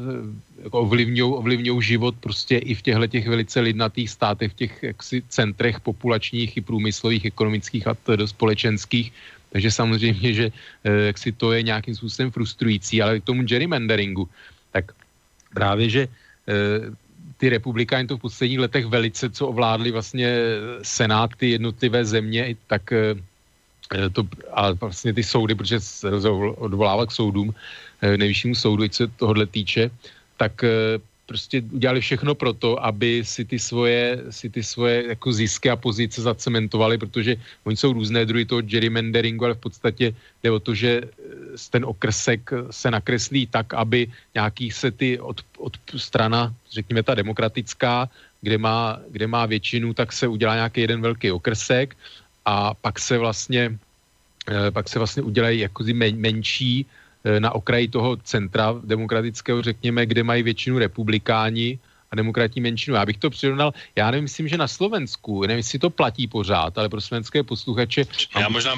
Speaker 2: ovlivňují ovlivňují život prostě i v těchto těch velice lidnatých státech, v těch jaksi centrech populačních i průmyslových, ekonomických a společenských. Takže samozřejmě, že eh, jak si to je nějakým způsobem frustrující, ale k tomu gerrymanderingu, tak právě, že ty republikáni to v posledních letech velice, co ovládli vlastně senáty jednotlivé země, tak to, a vlastně ty soudy, protože se odvolává k soudům, Eh, nejvyššímu soudu, co tohle týče, tak eh, prostě udělali všechno pro to, aby si ty svoje, si ty svoje jako zisky a pozice zacementovali, protože oni jsou různé druhy toho gerrymanderingu, ale v podstatě jde o to, že eh, ten okrsek se nakreslí tak, aby nějaký se ty od, od strana, řekněme ta demokratická, kde má, kde má většinu, tak se udělá nějaký jeden velký okrsek a pak se vlastně pak se vlastně udělají jako men, menší Eh, na okraji toho centra demokratického, řekněme, kde mají většinu republikáni a demokratní menšinu. Já bych to přirovnal, já nevím, myslím, že na Slovensku, nevím, jestli to platí pořád, ale pro slovenské posluchače...
Speaker 1: Já možná,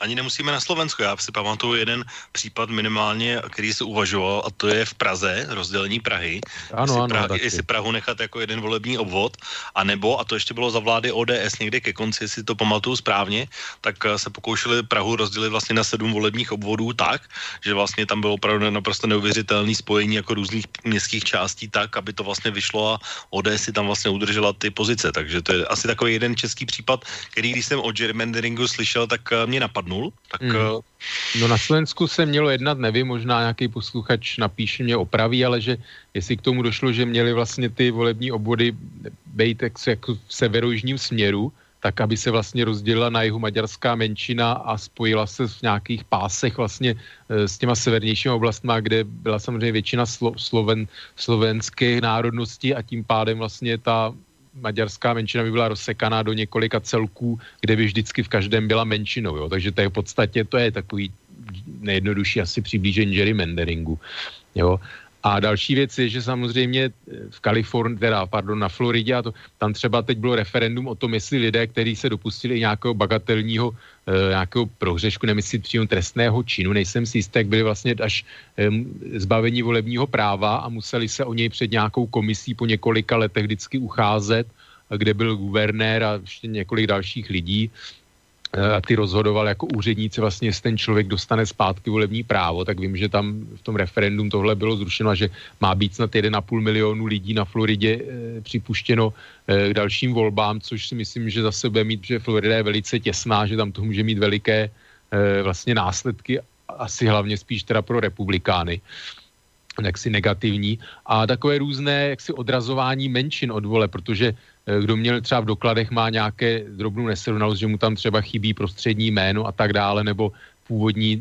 Speaker 1: ani nemusíme na Slovensku. Já si pamatuju jeden případ minimálně, který se uvažoval, a to je v Praze, rozdělení Prahy.
Speaker 2: Ano, jestli,
Speaker 1: ano,
Speaker 2: Prahu,
Speaker 1: jestli Prahu nechat jako jeden volební obvod, a nebo, a to ještě bylo za vlády ODS někde ke konci, jestli to pamatuju správně, tak eh, se pokoušeli Prahu rozdělit vlastně na sedm volebních obvodů tak, že vlastně tam bylo opravdu naprosto neuvěřitelné spojení jako různých městských částí tak, aby to vlastně vyšlo a ODS si tam vlastně udržela ty pozice. Takže to je asi takový jeden český případ, který když jsem o gerrymanderingu slyšel, tak eh, mě napadl rozhodnul, tak... Hmm.
Speaker 2: No na Slovensku se mělo jednat, nevím, možná nějaký posluchač napíše, mě opraví, ale že jestli k tomu došlo, že měli vlastně ty volební obvody být jako v severojižním směru, tak aby se vlastně rozdělila na jihu maďarská menšina a spojila se v nějakých pásech vlastně e, s těma severnějšími oblastma, kde byla samozřejmě většina slo, sloven, slovenské národnosti a tím pádem vlastně ta maďarská menšina by byla rozsekaná do několika celků, kde by vždycky v každém byla menšinou. Jo? Takže to je v podstatě to je takový nejjednodušší asi přiblížení gerrymanderingu. Jo? A další věc je, že samozřejmě eh, v Kalifornii, teda, pardon, na Floridě, a to, tam třeba teď bylo referendum o tom, jestli lidé, kteří se dopustili nějakého bagatelního e, nějakého prohřešku, nemyslím přímo trestného činu, nejsem si jistý, byli vlastně až e, zbavení volebního práva a museli se o něj před nějakou komisí po několika letech vždycky ucházet, kde byl guvernér a ještě několik dalších lidí a ty rozhodoval jako úředníci vlastně, jestli ten člověk dostane zpátky volební právo, tak vím, že tam v tom referendum tohle bylo zrušeno že má být snad 1,5 milionu lidí na Floridě e, připuštěno e, k dalším volbám, což si myslím, že zase bude mít, že Florida je velice těsná, že tam to může mít veliké e, vlastně následky, asi hlavně spíš teda pro republikány jaksi negativní. A takové různé jaksi odrazování menšin od vole, protože Eh, kdo měl třeba v dokladech má nějaké drobnou nesrovnalost, že mu tam třeba chybí prostřední jméno a tak dále, nebo původní,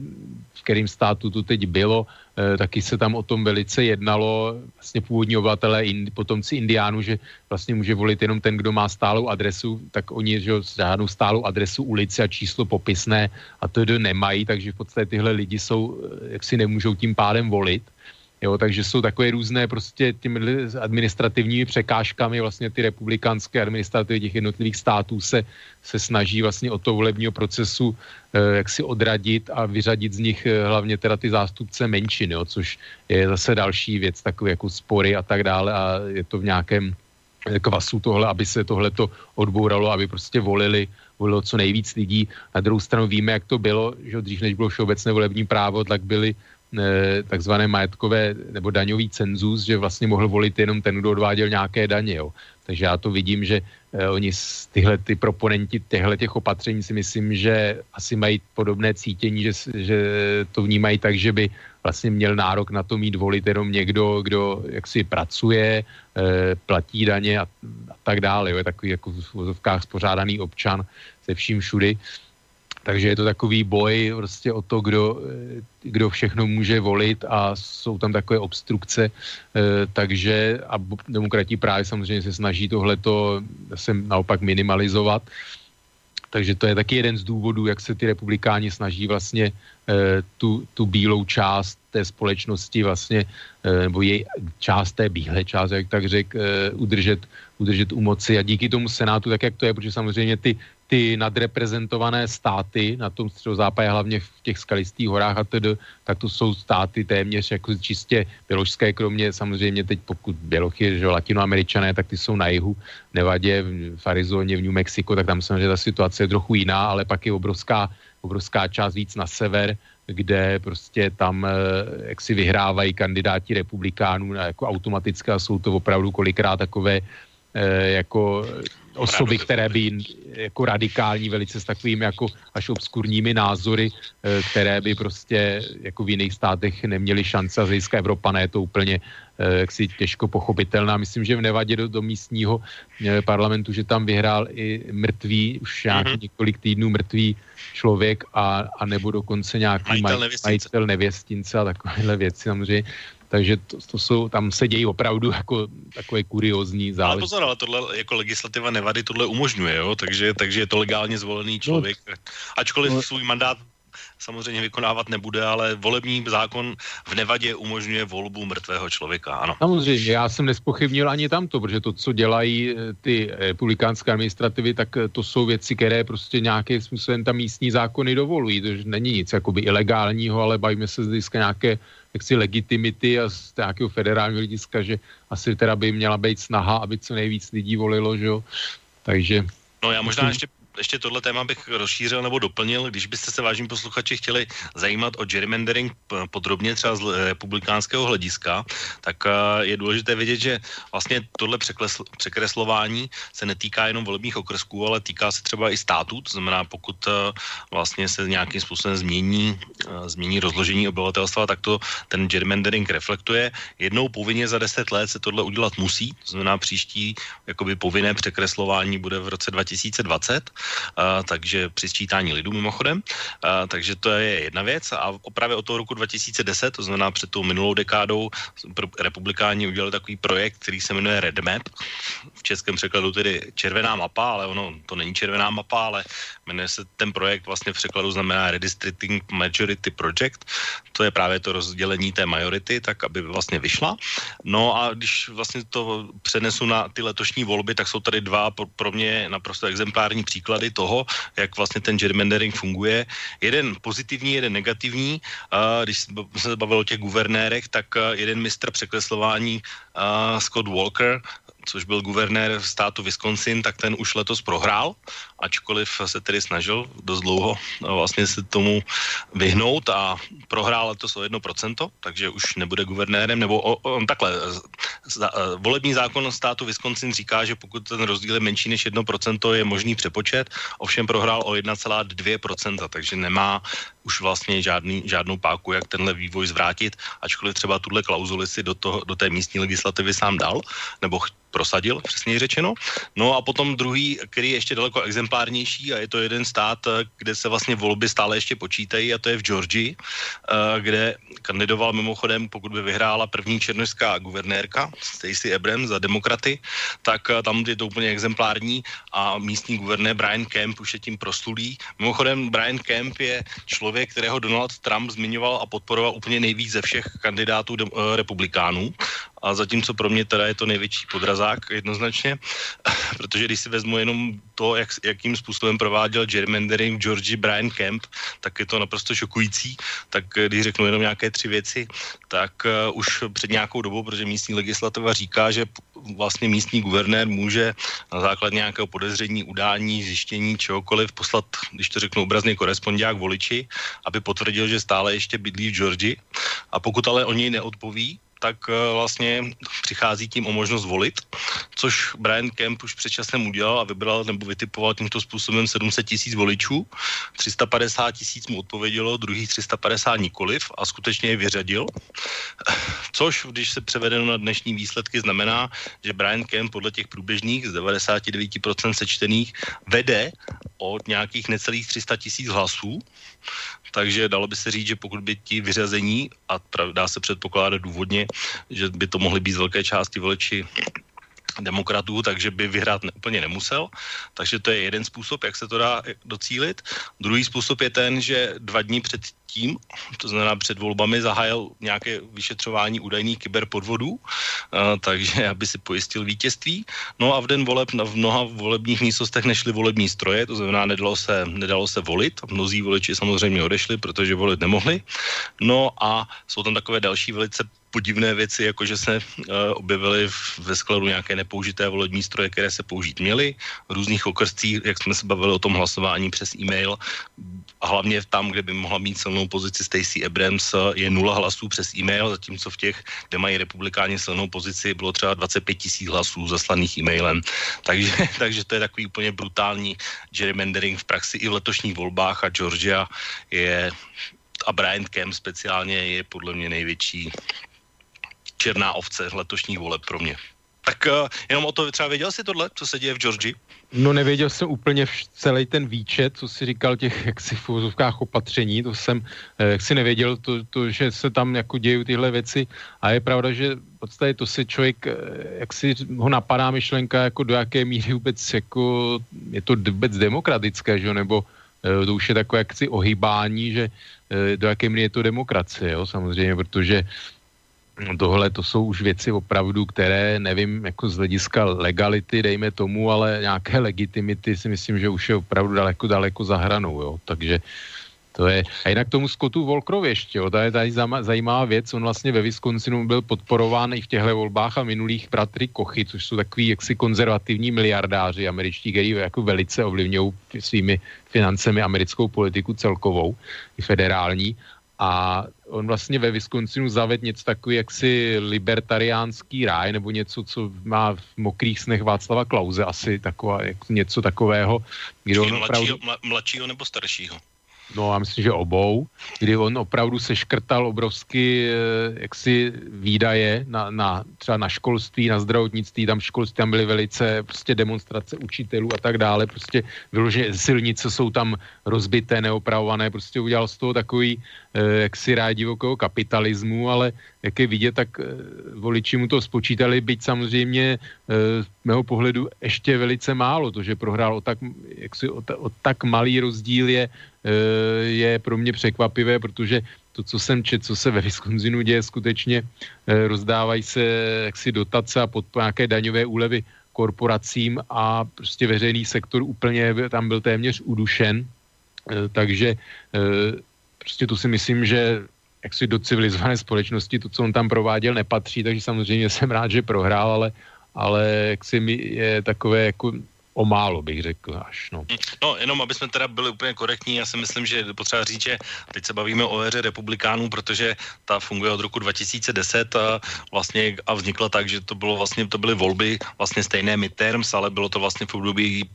Speaker 2: v kterým státu to teď bylo, eh, taky se tam o tom velice jednalo, vlastně původní obyvatelé, potomci indiánů, že vlastně může volit jenom ten, kdo má stálou adresu, tak oni že žádnou stálou adresu ulici a číslo popisné a to nemají, takže v podstatě tyhle lidi jsou, eh, jak si nemůžou tím pádem volit. Jo, takže jsou takové různé prostě těmi administrativními překážkami vlastně ty republikánské administrativy těch jednotlivých států se, se snaží vlastně od toho volebního procesu eh, jak si odradit a vyřadit z nich eh, hlavně teda ty zástupce menšiny, jo, což je zase další věc, takové jako spory a tak dále a je to v nějakém kvasu tohle, aby se tohleto odbouralo, aby prostě volili, volilo co nejvíc lidí. Na druhou stranu víme, jak to bylo, že dřív než bylo všeobecné volební právo, tak byly takzvané majetkové nebo daňový cenzus, že vlastně mohl volit jenom ten, kdo odváděl nějaké daně. Jo. Takže já to vidím, že eh, oni tyhle ty proponenti těchto těch opatření si myslím, že asi mají podobné cítění, že, že to vnímají tak, že by vlastně měl nárok na to mít volit jenom někdo, kdo jaksi pracuje, eh, platí daně a, a tak dále. Jo. Je takový jako v vozovkách spořádaný občan se vším všudy. Takže je to takový boj prostě o to, kdo, eh, kdo všechno může volit a jsou tam takové obstrukce, eh, takže a demokratí právě samozřejmě se snaží tohleto se naopak minimalizovat. Takže to je taky jeden z důvodů, jak se ty republikáni snaží vlastně eh, tu, tu bílou část té společnosti vlastně, nebo její část té bílé část, jak tak řek, udržet, udržet u moci a díky tomu Senátu, tak jak to je, protože samozřejmě ty ty nadreprezentované státy na tom středozápadě, hlavně v těch skalistých horách a tedy, tak to jsou státy téměř jako čistě běložské, kromě samozřejmě teď pokud Bělochy, že latinoameričané, tak ty jsou na jihu, Nevadě, v Arizoně, v New Mexico, tak tam samozřejmě ta situace je trochu jiná, ale pak je obrovská, obrovská část víc na sever, kde prostě tam eh, jak si vyhrávají kandidáti republikánů jako automaticky a jsou to opravdu kolikrát takové jako osoby, které by jako radikální, velice s takovými jako až obskurními názory, eh, které by prostě jako v jiných státech neměly šance a z hlediska Evropané je to úplně eh, jaksi těžko pochopitelná. Myslím, že v Nevadě do, do místního eh, parlamentu, že tam vyhrál i mrtvý, už nějaký mm-hmm. několik týdnů mrtvý člověk a, a nebo dokonce nějaký
Speaker 1: majitel nevěstince,
Speaker 2: majitel nevěstince a takovéhle věci samozřejmě. Takže to, to jsou, tam se dějí opravdu jako takové kuriozní záležitosti.
Speaker 1: Ale pozor, ale tohle jako legislativa Nevady tohle umožňuje, jo? Takže, takže je to legálně zvolený no. člověk. No, Ačkoliv no, svůj mandát samozřejmě vykonávat nebude, ale volební zákon v Nevadě umožňuje volbu mrtvého člověka, ano.
Speaker 2: Samozřejmě, já jsem nespochybnil ani tamto, protože to, co dělají eh, ty republikánské administrativy, tak eh, to jsou věci, které prostě nějakým způsobem tam místní zákony dovolují, to není nic jakoby ilegálního, ale bavíme se zde nějaké jaksi legitimity a z nějakého federálního hlediska, že asi teda by měla být snaha, aby co nejvíc lidí volilo, že jo. Takže...
Speaker 1: No já možná ještě ještě tohle téma bych rozšířil nebo doplnil, když byste se vážní posluchači chtěli zajímat o gerrymandering podrobně třeba z republikánského hlediska, tak je důležité vědět, že vlastně tohle překreslování se netýká jenom volebních okrsků, ale týká se třeba i států, to znamená, pokud vlastně se nějakým způsobem změní, změní rozložení obyvatelstva, tak to ten gerrymandering reflektuje. Jednou povinně za deset let se tohle udělat musí, to znamená příští jakoby povinné překreslování bude v roce 2020, a, takže při sčítání lidů mimochodem, a, takže to je jedna věc. A právě od toho roku 2010, to znamená před tou minulou dekádou, republikáni udělali takový projekt, který se jmenuje Red Map, v českém překladu tedy červená mapa, ale ono to není červená mapa, ale jmenuje se ten projekt vlastně v překladu znamená Redistricting Majority Project, to je právě to rozdělení té majority, tak aby vlastně vyšla. No a když vlastně to přenesu na ty letošní volby, tak jsou tady dva pro mě naprosto exemplární příklady toho, jak vlastně ten gerrymandering funguje. Jeden pozitivní, jeden negativní. Když se bavilo o těch guvernérech, tak jeden mistr překreslování Scott Walker což byl guvernér státu Wisconsin, tak ten už letos prohrál, ačkoliv se tedy snažil dost dlouho no, vlastně se tomu vyhnout a prohrál letos o 1%, takže už nebude guvernérem, nebo o, o, takhle, za, volební zákon státu Wisconsin říká, že pokud ten rozdíl je menší než 1%, je možný přepočet, ovšem prohrál o 1,2%, takže nemá už vlastně žádný, žádnou páku, jak tenhle vývoj zvrátit, ačkoliv třeba tuhle klauzuli si do, toho, do té místní legislativy sám dal, nebo prosadil, přesně řečeno. No a potom druhý, který je ještě daleko exemplárnější a je to jeden stát, kde se vlastně volby stále ještě počítají a to je v Georgii, eh, kde kandidoval mimochodem, pokud by vyhrála první černožská guvernérka Stacey Abrams za demokraty, tak eh, tam je to úplně exemplární a místní guvernér Brian Kemp už je tím prostulý. Mimochodem Brian Kemp je člověk, kterého Donald Trump zmiňoval a podporoval úplně nejvíc ze všech kandidátů eh, republikánů a zatímco pro mě teda je to největší podrazák jednoznačně, protože když si vezmu jenom to, jak, jakým způsobem prováděl gerrymandering Georgie Brian Kemp, tak je to naprosto šokující. Tak když řeknu jenom nějaké tři věci, tak uh, už před nějakou dobou, protože místní legislativa říká, že vlastně místní guvernér může na základě nějakého podezření, udání, zjištění, čehokoliv poslat, když to řeknu obrazně, korespondiák voliči, aby potvrdil, že stále ještě bydlí v Georgii. A pokud ale oni neodpoví, tak eh, vlastně přichází tím o možnost volit, což Brian Kemp už před časem udělal a vybral nebo vytipoval tímto způsobem 700 tisíc voličů. 350 tisíc mu odpovědělo, druhých 350 nikoliv a skutečně je vyřadil. Což, když se převedeno na dnešní výsledky, znamená, že Brian Kemp podle těch průběžných z 99% sečtených vede od nějakých necelých 300 tisíc hlasů takže dalo by se říct, že pokud by ti vyřazení, a dá se předpokládat důvodně, že by to mohly být z velké části voliči demokratů, takže by vyhrát úplně nemusel. Takže to je jeden způsob, jak se to dá docílit. Druhý způsob je ten, že dva dní před tím, to znamená před volbami, zahájil nějaké vyšetřování údajných kyberpodvodů, uh, takže aby si pojistil vítězství. No a v den voleb v mnoha volebních místnostech nešly volební stroje, to znamená, nedalo se, nedalo se volit. Mnozí voliči samozřejmě odešli, protože volit nemohli. No a jsou tam takové další velice podivné věci, jako že se uh, objevily ve skladu nějaké nepoužité volební stroje, které se použít měly, v různých okrstcích, jak jsme se bavili o tom hlasování přes e-mail, a hlavně tam, kde by mohla mít silnou pozici Stacey Abrams, je nula hlasů přes e-mail, zatímco v těch, kde mají republikáni silnou pozici, bylo třeba 25 tisíc hlasů zaslaných e-mailem. Takže, takže to je takový úplně brutální gerrymandering v praxi i v letošních volbách a Georgia je a Brian Kemp speciálně je podle mě největší černá ovce letošních voleb pro mě. Tak uh, jenom o to třeba věděl jsi tohle, co se děje v Georgii?
Speaker 2: No nevěděl jsem úplně celý ten výčet, co si říkal těch jaksi v úzovkách opatření, to jsem eh, jak si nevěděl, to, to, že se tam jako dějí tyhle věci a je pravda, že v podstatě to se člověk, eh, jak si ho napadá myšlenka, jako do jaké míry vůbec jako je to vůbec demokratické, že nebo to už je takové jaksi ohýbání, že do jaké míry je to demokracie, jo, samozřejmě, protože tohle to jsou už věci opravdu, které nevím, jako z hlediska legality, dejme tomu, ale nějaké legitimity si myslím, že už je opravdu daleko, daleko za hranou, jo. Takže To je, a jinak tomu Scottu Volkrovi ještě, jo, to je tady zajímavá věc, on vlastně ve Wisconsinu byl podporován i v těchto volbách a minulých bratry Kochy, což jsou takový jaksi konzervativní miliardáři američtí, kteří jako velice ovlivňují svými financemi americkou politiku celkovou, i federální. A on vlastně ve Wisconsinu zavedl něco takový jaksi libertariánský ráj, nebo něco, co má v mokrých snech Václava Klauze, asi taková, jak, něco takového.
Speaker 1: Kde on mladšího, opravdu... mladšího nebo staršího?
Speaker 2: No já myslím, že obou, kdy on opravdu se škrtal obrovsky eh, jaksi výdaje na, na, třeba na školství, na zdravotnictví, tam školství tam byly velice prostě demonstrace učitelů a tak dále, prostě vyloženě silnice jsou tam rozbité, neopravované, prostě udělal z toho takový eh, jaksi rád divokého kapitalismu, ale jak je vidět, tak eh, voliči mu to spočítali, byť samozřejmě z mého pohledu ještě velice málo, to, že prohrál o tak, jaksi, o, ta, o tak malý rozdíl je Eh, je pro mě překvapivé, protože to, co jsem čet, co se ve Wisconsinu děje, skutečně eh, rozdávají se jaksi dotace a pod nějaké daňové úlevy korporacím a prostě veřejný sektor úplně tam byl téměř udušen, eh, takže prostě to si myslím, že jak si do civilizované společnosti to, co on tam prováděl, nepatří, takže samozřejmě jsem rád, že prohrál, ale, ale jak si mi je takové jako o málo, bych řekl až. No.
Speaker 1: no, jenom aby jsme teda byli úplně korektní, já si myslím, že potřeba říct, že teď se bavíme o éře republikánů, protože ta funguje od roku 2010 a vlastně a vznikla tak, že to bylo vlastně, to byly volby vlastně stejné midterms, ale bylo to vlastně v období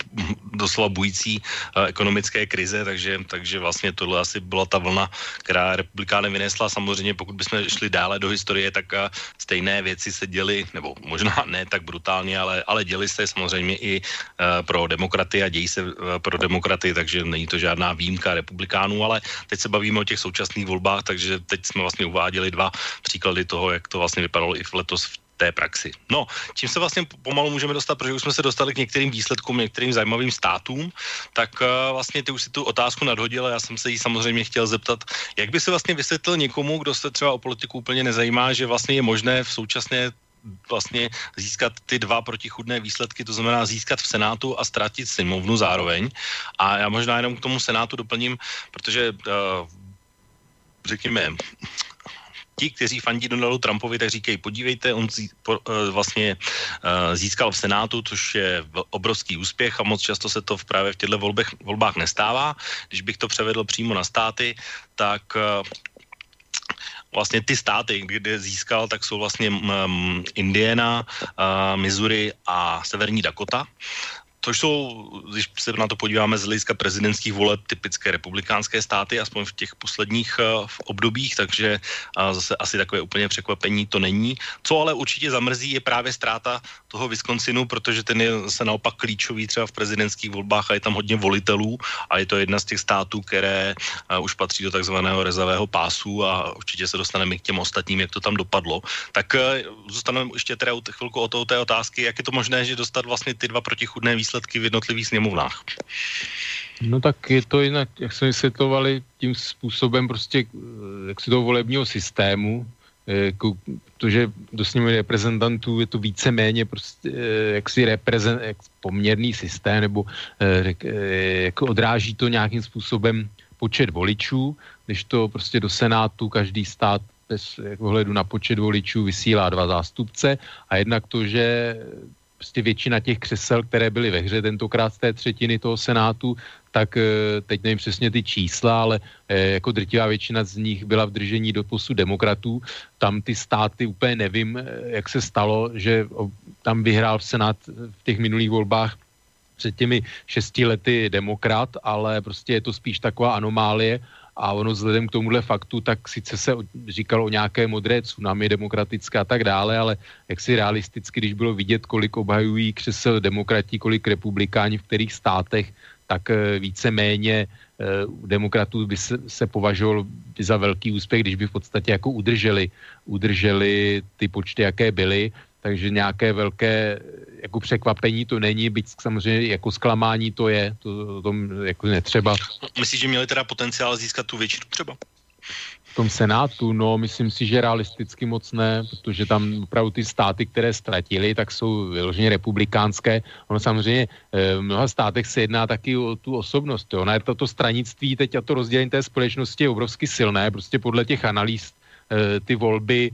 Speaker 1: doslova bující uh, ekonomické krize, takže, takže vlastně tohle asi byla ta vlna, která republikány vynesla. Samozřejmě pokud bychom šli dále do historie, tak uh, stejné věci se děly, nebo možná ne tak brutálně, ale, ale děly se samozřejmě i Eh, pro demokraty a dějí se eh, pro demokraty, takže není to žádná výjimka republikánů, ale teď se bavíme o těch současných volbách, takže teď jsme vlastně uváděli dva příklady toho, jak to vlastně vypadalo i v letos v té praxi. No, čím se vlastně pomalu můžeme dostat, protože už jsme se dostali k některým výsledkům, některým zajímavým státům, tak uh, vlastně ty už si tu otázku nadhodil a já jsem se jí samozřejmě chtěl zeptat, jak by se vlastně vysvětlil někomu, kdo se třeba o politiku úplně nezajímá, že vlastně je možné v současné vlastně získat ty dva protichudné výsledky, to znamená získat v Senátu a ztratit sněmovnu zároveň. A já možná jenom k tomu Senátu doplním, protože uh, řekněme, ti, kteří fandí Donaldu Trumpovi, tak říkají, podívejte, on zí, po, uh, vlastně uh, získal v Senátu, což je obrovský úspěch a moc často se to v právě v těchto volbách, volbách nestává. Když bych to převedl přímo na státy, tak vlastně ty státy, kde získal, tak jsou vlastně um, Indiana, uh, Missouri a Severní Dakota to jsou, když se na to podíváme z hlediska prezidentských voleb, typické republikánské státy, aspoň v těch posledních uh, v obdobích, takže uh, zase asi takové úplně překvapení to není. Co ale určitě zamrzí, je právě ztráta toho Wisconsinu, protože ten je se naopak klíčový třeba v prezidentských volbách a je tam hodně volitelů a je to jedna z těch států, které uh, už patří do takzvaného rezavého pásu a určitě se dostaneme k těm ostatním, jak to tam dopadlo. Tak zůstaneme ještě teda chvilku o té otázky, jak je to možné, že dostat vlastně ty dva protichudné výsledky výsledky v jednotlivých sněmovnách.
Speaker 2: No tak je to jinak, jak jsme vysvětlovali, tím způsobem prostě, eh, jak si toho volebního systému, jako, protože do sněmovny reprezentantů je to víceméně prostě, eh, jaksi reprezent, jak poměrný systém, nebo jako odráží to nějakým způsobem počet voličů, když to prostě do Senátu každý stát bez ohledu na počet voličů vysílá dva zástupce a jednak to, že prostě většina těch křesel, které byly ve hře tentokrát z té třetiny toho senátu, tak eh, teď nevím přesně ty čísla, ale eh, jako drtivá většina z nich byla v držení do posu demokratů. Tam ty státy úplně nevím, eh, jak se stalo, že tam vyhrál v senát v těch minulých volbách před těmi šesti lety demokrat, ale prostě je to spíš taková anomálie a ono vzhledem k tomuhle faktu, tak sice se říkalo o nějaké modré tsunami demokratické a tak dále, ale jak si realisticky, když bylo vidět, kolik obhajují křesel demokratí, kolik republikáni v kterých státech, tak eh, více-méně eh, demokratů by se, se považoval za velký úspěch, když by v podstatě jako udrželi, udrželi ty počty, jaké byly. Takže nějaké velké jako překvapení to není, byť samozřejmě jako zklamání to je, to, to tom jako netřeba.
Speaker 1: Myslíš, že měli teda potenciál získat tu většinu třeba?
Speaker 2: v tom Senátu, no myslím si, že realisticky moc ne, protože tam opravdu ty státy, které ztratili, tak jsou vyloženě republikánské. Ono samozřejmě v mnoha státech se jedná taky o tu osobnost. Jo. Na toto stranictví teď a to rozdělení té společnosti je obrovsky silné, prostě podle těch analýz ty volby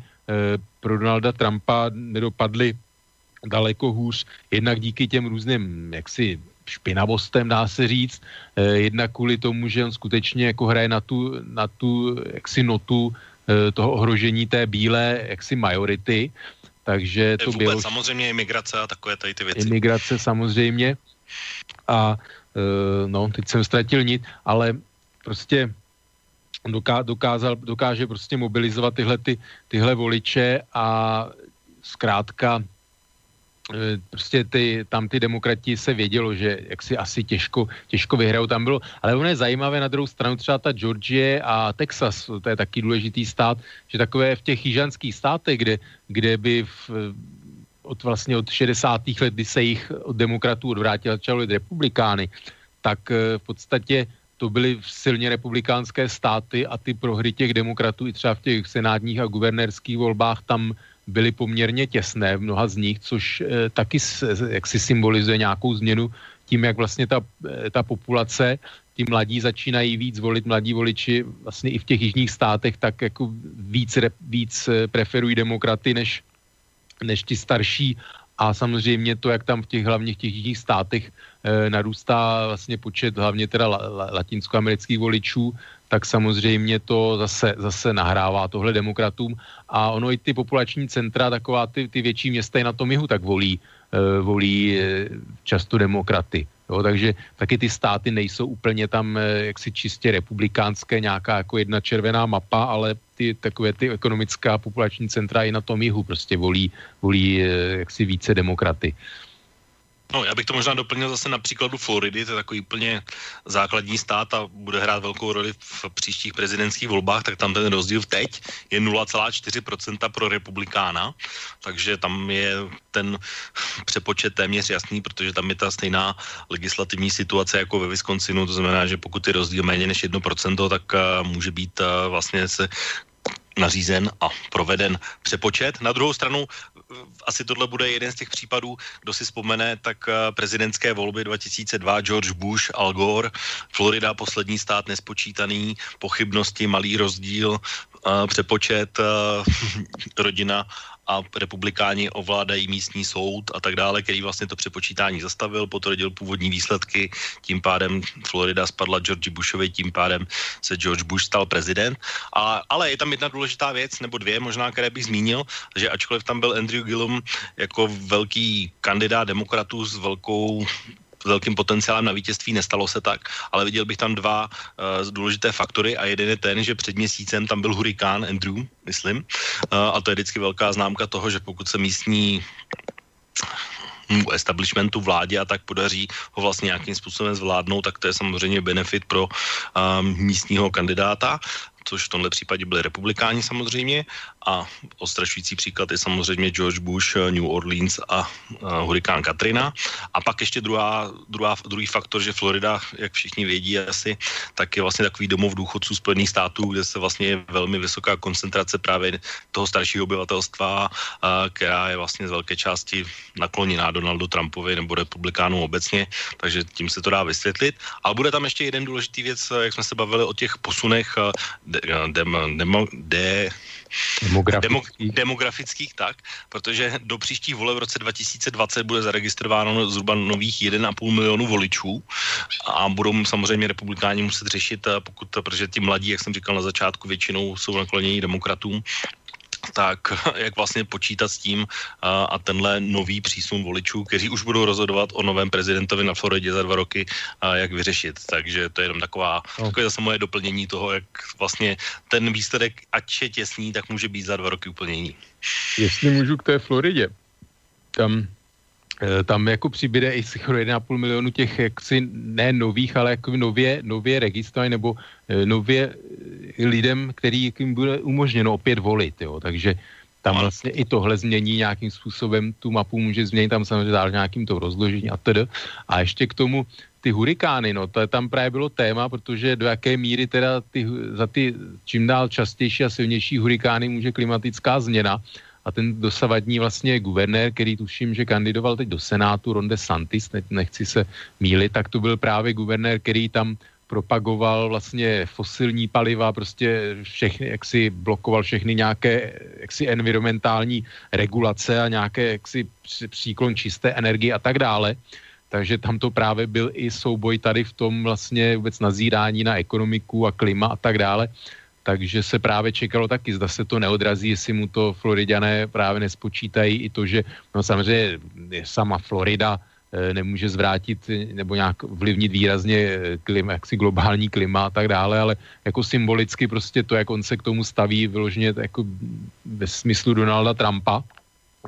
Speaker 2: pro Donalda Trumpa nedopadly daleko hůř, jednak díky těm různým jaksi špinavostem, dá se říct, eh, jednak kvůli tomu, že on skutečně jako hraje na tu, na tu jaksi notu eh, toho ohrožení té bílé jaksi majority, takže to
Speaker 1: bylo... samozřejmě imigrace a takové tady ty věci.
Speaker 2: Imigrace samozřejmě a eh, no, teď jsem ztratil nit, ale prostě doká, dokázal, dokáže prostě mobilizovat tyhle, ty, tyhle voliče a zkrátka prostě ty, tam ty demokrati se vědělo, že jak si asi těžko, těžko vyhrajou tam bylo, ale ono je zajímavé na druhou stranu třeba ta Georgie a Texas, to je taky důležitý stát, že takové v těch jižanských státech, kde, kde by v, od vlastně od 60. let, kdy se jich od demokratů odvrátil začalo republikány, tak eh, v podstatě to byly silně republikánské státy a ty prohry těch demokratů i třeba v těch senátních a guvernérských volbách tam byly poměrně těsné v mnoha z nich, což e, taky s, jak si symbolizuje nějakou změnu tím, jak vlastně ta, e, ta populace, ti mladí začínají víc volit, mladí voliči vlastně i v těch jižních státech tak jako víc, víc eh, preferují demokraty než, než ti starší. A samozřejmě to, jak tam v těch hlavních těch jižních státech e, narůstá vlastně počet hlavně teda la, la, latinskoamerických voličů, tak samozřejmě to zase, zase nahrává tohle demokratům a ono i ty populační centra, taková ty, ty větší města i na tom jihu, tak volí, uh, volí uh, často demokraty. Jo, takže taky ty státy nejsou úplně tam uh, jaksi čistě republikánské, nějaká jako jedna červená mapa, ale ty takové ty ekonomická populační centra i na tom jihu prostě volí, volí jaksi více demokraty. Uh,
Speaker 1: No, já bych to možná doplnil zase na příkladu Floridy, to je takový úplně základní stát a bude hrát velkou roli v příštích prezidentských volbách, tak tam ten rozdíl teď je 0,4% pro republikána, takže tam je ten přepočet téměř jasný, protože tam je ta stejná legislativní situace jako ve Wisconsinu, to znamená, že pokud je rozdíl méně než 1%, tak uh, může být uh, vlastně se nařízen a proveden přepočet. Na druhou stranu asi tohle bude jeden z těch případů, kdo si vzpomene, tak eh, prezidentské volby 2002, George Bush, Al Gore, Florida, poslední stát nespočítaný, pochybnosti, malý rozdíl, přepočet, uh, rodina a republikáni ovládají místní soud a tak dále, který vlastně to přepočítání zastavil, potvrdil původní výsledky, tím pádem Florida spadla George Bushovi, tím pádem se George Bush stal prezident. A, ale je tam jedna důležitá věc, nebo dvě možná, které bych zmínil, že ačkoliv tam byl Andrew Gillum jako velký kandidát demokratů s velkou velkým potenciálem na vítězství, nestalo se tak, ale viděl bych tam dva uh, důležité faktory a jeden je ten, že před měsícem tam byl hurikán Andrew, myslím, uh, a to je vždycky velká známka toho, že pokud se místní establishmentu, vládě a tak podaří ho vlastně nějakým způsobem zvládnout, tak to je samozřejmě benefit pro um, místního kandidáta což v tomhle případě byli republikáni samozřejmě a ostrašující příklad je samozřejmě George Bush, eh, New Orleans a, a hurikán Katrina. A pak ještě druhá, druhá, druhý faktor, že Florida, jak všichni vědí asi, tak je vlastně takový domov důchodců Spojených států, kde se vlastně je velmi vysoká koncentrace právě toho staršího obyvatelstva, a, která je vlastně z velké části nakloněná Donaldu Trumpovi nebo republikánům obecně, takže tím se to dá vysvětlit. Ale bude tam ještě jeden důležitý věc, jak jsme se bavili o těch posunech eh, de, de, de, de,
Speaker 2: demografických.
Speaker 1: Demo, demografických tak, protože do příštích voleb v roce 2020 bude zaregistrováno zhruba nových 1,5 milionu voličů a budou samozřejmě republikáni muset řešit, eh, pokud, protože ti mladí, jak jsem říkal na začátku, většinou jsou nakloněni demokratům, tak jak vlastně počítat s tím a, a tenhle nový přísun voličů, kteří už budou rozhodovat o novém prezidentovi na Floridě za dva roky, a jak vyřešit. Takže to je jenom taková, no. takové zase moje doplnění toho, jak vlastně ten výsledek, ať je těsný, tak může být za dva roky úplně jiný.
Speaker 2: Jestli můžu k té Floridě, tam tam jako přibyde i skoro 1,5 milionu těch jaksi ne nových, ale jako nově, nově registrovaných nebo eh, nově eh, lidem, který jim bude umožněno opět volit, jo. Takže tam vlastně i tohle změní nějakým způsobem, tu mapu může změnit, tam samozřejmě dál nějakým to rozložení a tedy. A ještě k tomu, ty hurikány, no to je tam právě bylo téma, protože do jaké míry teda ty, za ty čím dál častější a silnější hurikány může klimatická změna a ten dosavadní vlastně guvernér, který tuším, že kandidoval teď do Senátu, Ronde Santis, ne, nechci se mílit, tak to byl právě guvernér, který tam propagoval vlastně fosilní paliva, prostě všechny, jak si blokoval všechny nějaké jaksi environmentální regulace a nějaké jaksi příklon čisté energie a tak dále. Takže tam to právě byl i souboj tady v tom vlastně vůbec nazírání na ekonomiku a klima a tak dále. Takže se právě čekalo taky, zda se to neodrazí, jestli mu to Floridané právě nespočítají i to, že no samozřejmě sama Florida eh, nemůže zvrátit nebo nějak vlivnit výrazně eh, klima, jaksi globální klima a tak dále, ale jako symbolicky prostě to, jak on se k tomu staví vyloženě jako ve smyslu Donalda Trumpa,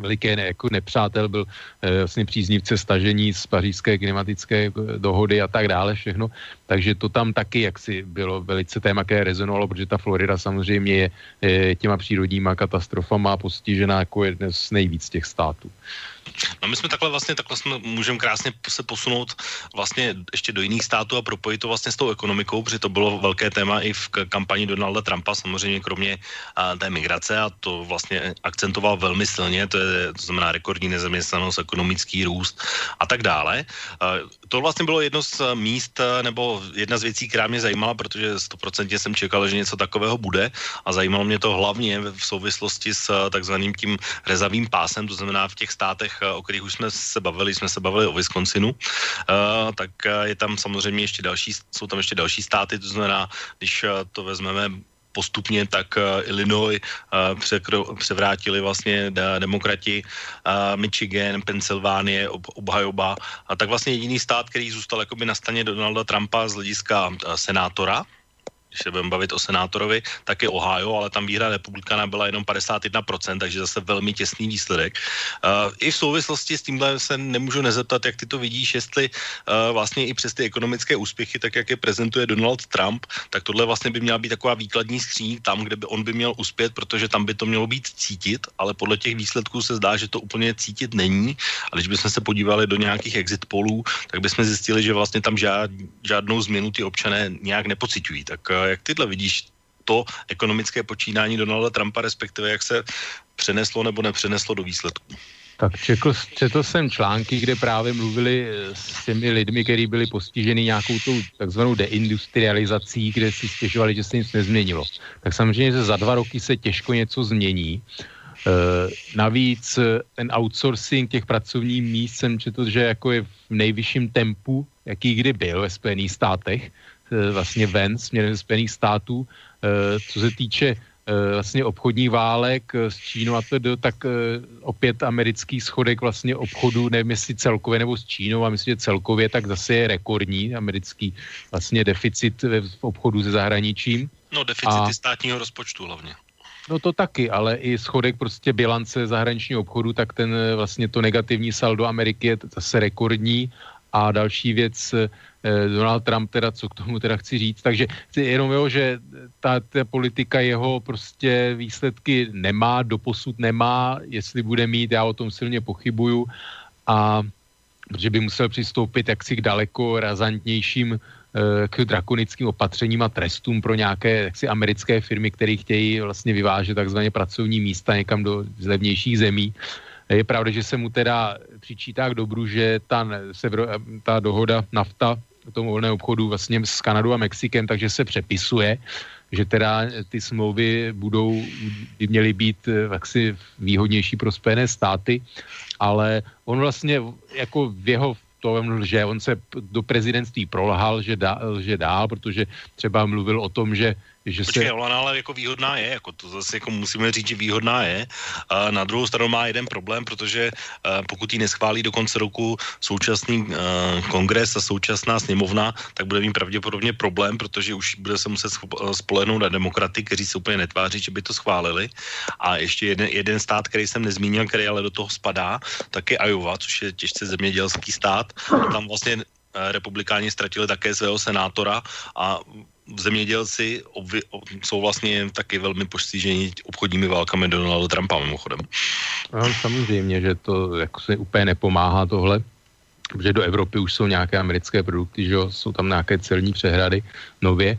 Speaker 2: veliký ne, jako nepřátel, byl e, vlastně příznivce stažení z pařížské klimatické eh, dohody a tak dále všechno. Takže to tam taky jaksi bylo velice téma, které rezonovalo, protože ta Florida samozřejmě je e, těma přírodníma katastrofama postižená jako jeden z nejvíc těch států.
Speaker 1: No my jsme takhle vlastně, takhle jsme můžeme krásně se posunout vlastně ještě do jiných států a propojit to vlastně s tou ekonomikou, protože to bylo velké téma i v kampani Donalda Trumpa, samozřejmě kromě a, té migrace a to vlastně akcentoval velmi silně, to, je, to znamená rekordní nezaměstnanost, ekonomický růst a tak dále. A, to vlastně bylo jedno z míst nebo jedna z věcí, která mě zajímala, protože stoprocentně jsem čekal, že něco takového bude a zajímalo mě to hlavně v souvislosti s takzvaným tím rezavým pásem, to znamená v těch státech Eh, o kterých už jsme se bavili, jsme se bavili o Wisconsinu, uh, tak eh, je tam samozřejmě ještě další, jsou tam ještě další státy, to znamená, když to vezmeme postupně, tak Illinois převrátili vlastně de, demokrati, Michigan, Pensylvánie, ob, obhajoba. A tak vlastně jediný stát, který zůstal jakoby na straně Donalda Trumpa z hlediska senátora, když se budeme bavit o senátorovi, tak je Ohio, ale tam výhra republikana byla jenom 51%, takže zase velmi těsný výsledek. Uh, I v souvislosti s tímhle se nemůžu nezeptat, jak ty to vidíš, jestli uh, vlastně i přes ty ekonomické úspěchy, tak jak je prezentuje Donald Trump, tak tohle vlastně by měla být taková výkladní skříň tam, kde by on by měl uspět, protože tam by to mělo být cítit, ale podle těch výsledků se zdá, že to úplně cítit není. A když bychom se podívali do nějakých exit polů, tak bychom zjistili, že vlastně tam žád, žádnou změnu ty občané nějak nepocitují. Tak uh, jak tyhle vidíš to ekonomické počínání Donalda Trumpa, respektive jak se přeneslo nebo nepřeneslo do výsledku?
Speaker 2: Tak četl, četl jsem články, kde právě mluvili s těmi lidmi, kteří byli postiženi nějakou tou takzvanou deindustrializací, kde si stěžovali, že se nic nezměnilo. Tak samozřejmě, že za dva roky se těžko něco změní. E, navíc ten outsourcing těch pracovních míst jsem četl, že jako je v nejvyšším tempu, jaký kdy byl ve Spojených státech. Eh, vlastně ven směrem Spojených států. Eh, co se týče eh, vlastně obchodní válek s Čínou a to, tak opět americký schodek vlastně obchodu, nevím jestli celkově nebo s Čínou, a myslím, že celkově tak zase je rekordní americký vlastně deficit v obchodu se zahraničím.
Speaker 1: No deficity a, státního rozpočtu hlavně.
Speaker 2: No to taky, ale i schodek prostě bilance zahraničního obchodu, tak ten vlastně to negativní saldo Ameriky je zase rekordní a další věc, Donald Trump teda, co k tomu teda chci říct, takže jenom jo, že ta, ta politika jeho prostě výsledky nemá, doposud nemá, jestli bude mít, já o tom silně pochybuju a protože by musel přistoupit jaksi k daleko razantnějším eh, k drakonickým opatřením a trestům pro nějaké jaksi americké firmy, které chtějí vlastně vyvážet takzvaně pracovní místa někam do zlevnějších zemí. Je pravda, že se mu teda přičítá k dobru, že ta, ta dohoda nafta o tom volném obchodu vlastně s Kanadou a Mexikem, takže se přepisuje, že teda ty smlouvy budou, by měly být eh, jaksi výhodnější pro Spojené státy, ale on vlastně jako v jeho to lže, on se do prezidentství prolhal, že, dá, že dál, protože třeba mluvil o tom, že že
Speaker 1: Počkej, se... ona ale jako výhodná je, jako to zase jako musíme říct, že výhodná je. A na druhou stranu má jeden problém, protože pokud ji neschválí do konce roku současný kongres a současná sněmovna, tak bude mít pravděpodobně problém, protože už bude se muset spolehnout na demokraty, kteří se úplně netváří, že by to schválili. A ještě jeden, jeden stát, který jsem nezmínil, který ale do toho spadá, tak je Iowa, což je těžce zemědělský stát. A tam vlastně republikáni ztratili také svého senátora a zemědělci obvy, jsou vlastně taky velmi postiženi obchodními válkami Donalda Trumpa mimochodem.
Speaker 2: No, samozřejmě, že to jako se úplně nepomáhá tohle. protože do Evropy už jsou nějaké americké produkty, že jo, jsou tam nějaké celní přehrady nově.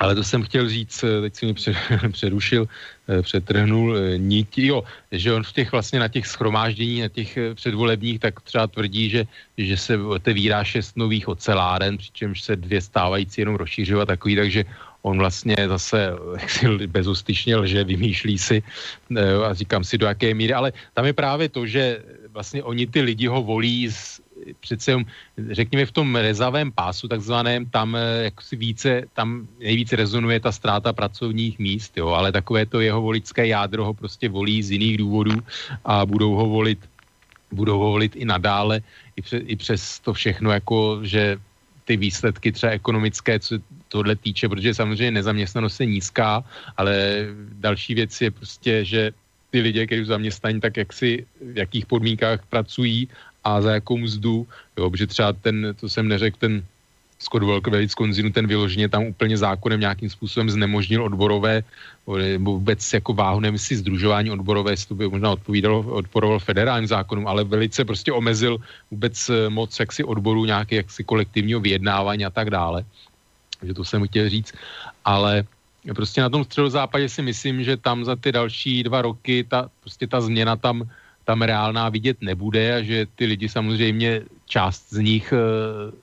Speaker 2: Ale to jsem chtěl říct, eh, teď si mi přerušil, eh, přetrhnul eh, niti, jo, že on v těch vlastně na těch schromáždění, na těch předvolebních, tak třeba tvrdí, že, že se otevírá šest nových oceláren, přičemž se dvě stávající jenom rozšířují a takový, takže on vlastně zase jaksi bezustyšně lže, vymýšlí si a říkám si do jaké míry, ale tam je právě to, že vlastně oni ty lidi ho volí z, přece řekněme v tom rezavém pásu takzvaném, tam eh, jak si více, tam nejvíce rezonuje ta ztráta pracovních míst, jo, ale takové to jeho voličské jádro ho prostě volí z jiných důvodů a budou ho volit budou ho volit i nadále, i, pře, i přes to všechno, jako že ty výsledky třeba ekonomické, co tohle týče, protože samozřejmě nezaměstnanost je nízká, ale další věc je prostě, že ty lidi, kteří jsou zaměstnaní, tak jak si, v jakých podmínkách pracují a za jakou mzdu, jo, protože třeba ten, to jsem neřekl, ten Scott Walker ve Wisconsinu, ten vyloženě tam úplně zákonem nějakým způsobem znemožnil odborové, vůbec jako váhu, nevím si združování odborové, jestli to by možná odpovídalo, odporoval federálním zákonům, ale velice prostě omezil vůbec eh, moc jaksi odboru nějaké jaksi kolektivního vyjednávání a tak dále. Takže to jsem chtěl říct, ale prostě na tom středozápadě si myslím, že tam za ty další dva roky ta, prostě ta změna tam tam reálná vidět nebude a že ty lidi samozřejmě, část z nich, uh,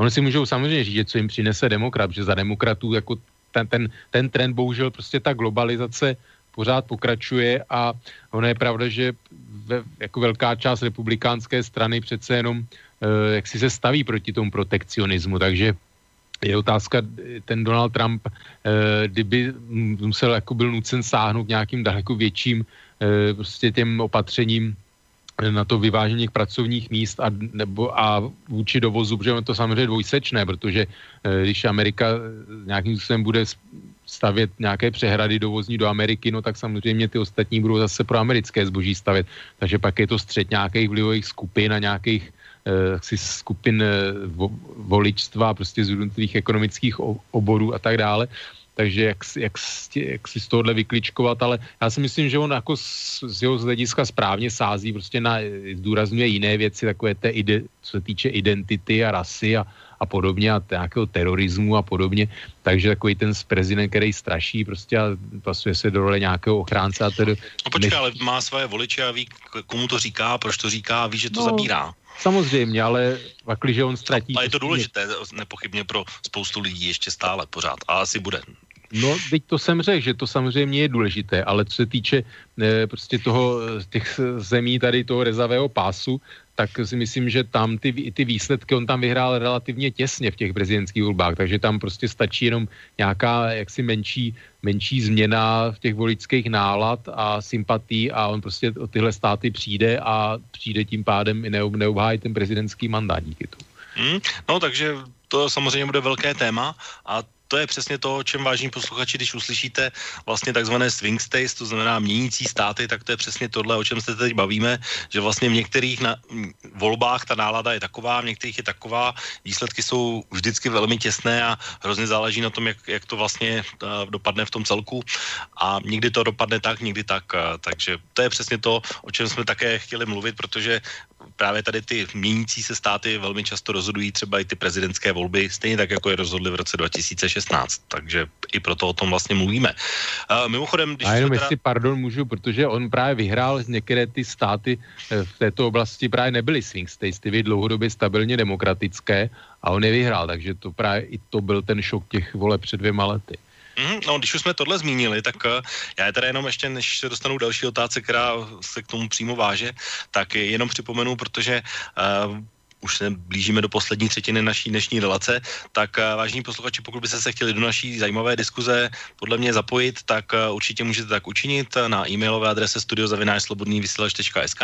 Speaker 2: oni si můžou samozřejmě říct, co jim přinese demokrat, že za demokratů jako ten, ten, ten trend, bohužel prostě ta globalizace pořád pokračuje a ono je pravda, že ve, jako velká část republikánské strany přece jenom uh, jak si se staví proti tomu protekcionismu, takže je otázka, ten Donald Trump, uh, kdyby musel, jako byl nucen sáhnout nějakým daleko větším Eh, prostě těm opatřením na to vyvážení pracovních míst a, nebo, a vůči dovozu, protože je to samozřejmě dvojsečné, protože e, když Amerika eh, nějakým způsobem bude stavět nějaké přehrady dovozní do Ameriky, no tak samozřejmě ty ostatní budou zase pro americké zboží stavět. Takže pak je to střed nějakých vlivových skupin a nějakých si skupin vo, voličstva, prostě z jednotlivých ekonomických oborů a tak dále takže jak, jak, jak si z tohohle vykličkovat, ale já si myslím, že on jako z, z jeho hlediska správně sází prostě na, zdůrazňuje jiné věci, takové té, ide, co se týče identity a rasy a, a podobně a nějakého terorismu a podobně. Takže takový ten prezident, který straší prostě a pasuje se do role nějakého ochránce. A tedy
Speaker 1: no počkej, ale má své voliče a ví, komu to říká, proč to říká a ví, že to no, zabírá.
Speaker 2: Samozřejmě, ale že on ztratí...
Speaker 1: A je to důležité nepochybně pro spoustu lidí ještě stále pořád. A asi bude.
Speaker 2: No, teď to jsem řekl, že to samozřejmě je důležité, ale co se týče e, prostě toho, těch zemí tady toho rezavého pásu, tak si myslím, že tam ty, ty výsledky, on tam vyhrál relativně těsně v těch prezidentských volbách, takže tam prostě stačí jenom nějaká jaksi menší, menší změna v těch voličských nálad a sympatí a on prostě o tyhle státy přijde a přijde tím pádem i neobhájí ten prezidentský mandát díky tomu.
Speaker 1: Hmm, no, takže to samozřejmě bude velké téma a to je přesně to, o čem vážní posluchači, když uslyšíte vlastně takzvané swing states, to znamená měnící státy, tak to je přesně tohle, o čem se teď bavíme, že vlastně v některých na, volbách ta nálada je taková, v některých je taková, výsledky jsou vždycky velmi těsné a hrozně záleží na tom, jak, jak to vlastně uh, dopadne v tom celku. A někdy to dopadne tak, někdy tak, uh, takže to je přesně to, o čem jsme také chtěli mluvit, protože právě tady ty měnící se státy velmi často rozhodují třeba i ty prezidentské volby, stejně tak, jako je rozhodli v roce 2016. Takže i proto o tom vlastně mluvíme. Uh, mimochodem,
Speaker 2: když... A jenom teda... jestli, pardon, můžu, protože on právě vyhrál některé ty státy eh, v této oblasti právě nebyly swing states, ty dlouhodobě stabilně demokratické a on je vyhrál, takže to právě i to byl ten šok těch vole před dvěma lety.
Speaker 1: Mm, no, když už jsme tohle zmínili, tak uh, já je teda jenom ještě, než se dostanu další otázce, která se k tomu přímo váže, tak jenom připomenu, protože uh, už se blížíme do poslední třetiny naší dnešní relace, tak uh, vážení posluchači, pokud byste se chtěli do naší zajímavé diskuze podle mě zapojit, tak uh, určitě můžete tak učinit na e-mailové adrese studiozavináčslobodnývysílač.sk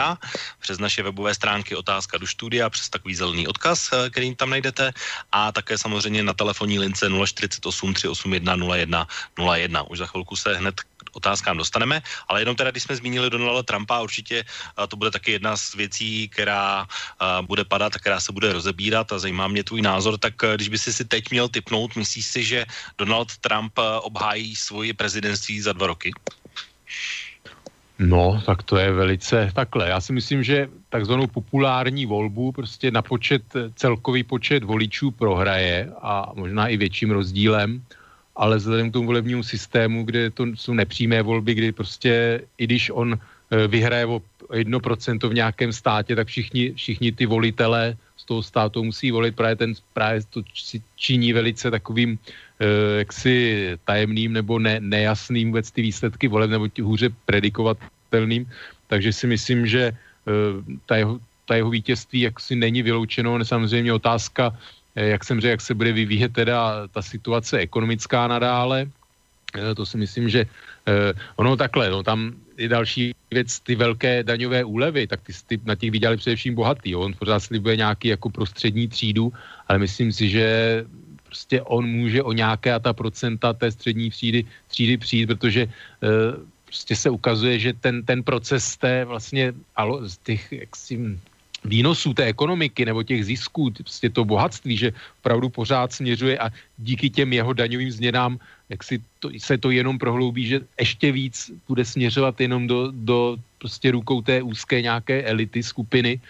Speaker 1: přes naše webové stránky otázka do studia, přes takový zelený odkaz, uh, který tam najdete a také samozřejmě na telefonní lince 048 381 01 01. Už za chvilku se hned otázkám dostaneme, ale jenom teda, když jsme zmínili Donalda Trumpa, určitě to bude taky jedna z věcí, která bude padat, která se bude rozebírat a zajímá mě tvůj názor, tak když by si si teď měl typnout, myslíš si, že Donald Trump obhájí svoje prezidentství za dva roky?
Speaker 2: No, tak to je velice takhle. Já si myslím, že takzvanou populární volbu prostě na počet, celkový počet voličů prohraje a možná i větším rozdílem, ale vzhledem k tomu volebnímu systému, kde to jsou nepřímé volby, kdy prostě i když on eh, vyhraje o 1% v nějakém státě, tak všichni, všichni ty volitelé z toho státu musí volit, právě ten právě to činí velice takovým eh, jaksi tajemným nebo ne, nejasným vůbec ty výsledky voleb nebo hůře predikovatelným, takže si myslím, že eh, ta jeho, ta jeho vítězství jaksi není vyloučeno, samozřejmě otázka, jak jsem řekl, jak se bude vyvíjet teda ta situace ekonomická nadále, to si myslím, že ono takhle, no tam je další věc, ty velké daňové úlevy, tak ty, ty na těch vydělali především bohatý. Jo. On pořád slibuje nějaký jako prostřední třídu, ale myslím si, že prostě on může o nějaké a ta procenta té střední třídy, třídy přijít, protože prostě se ukazuje, že ten, ten proces té vlastně alo, z těch jaksi, výnosů té ekonomiky nebo těch zisků, prostě to bohatství, že opravdu pořád směřuje a díky těm jeho daňovým změnám jak si to, se to jenom prohloubí, že ještě víc bude směřovat jenom do, do prostě rukou té úzké nějaké elity skupiny.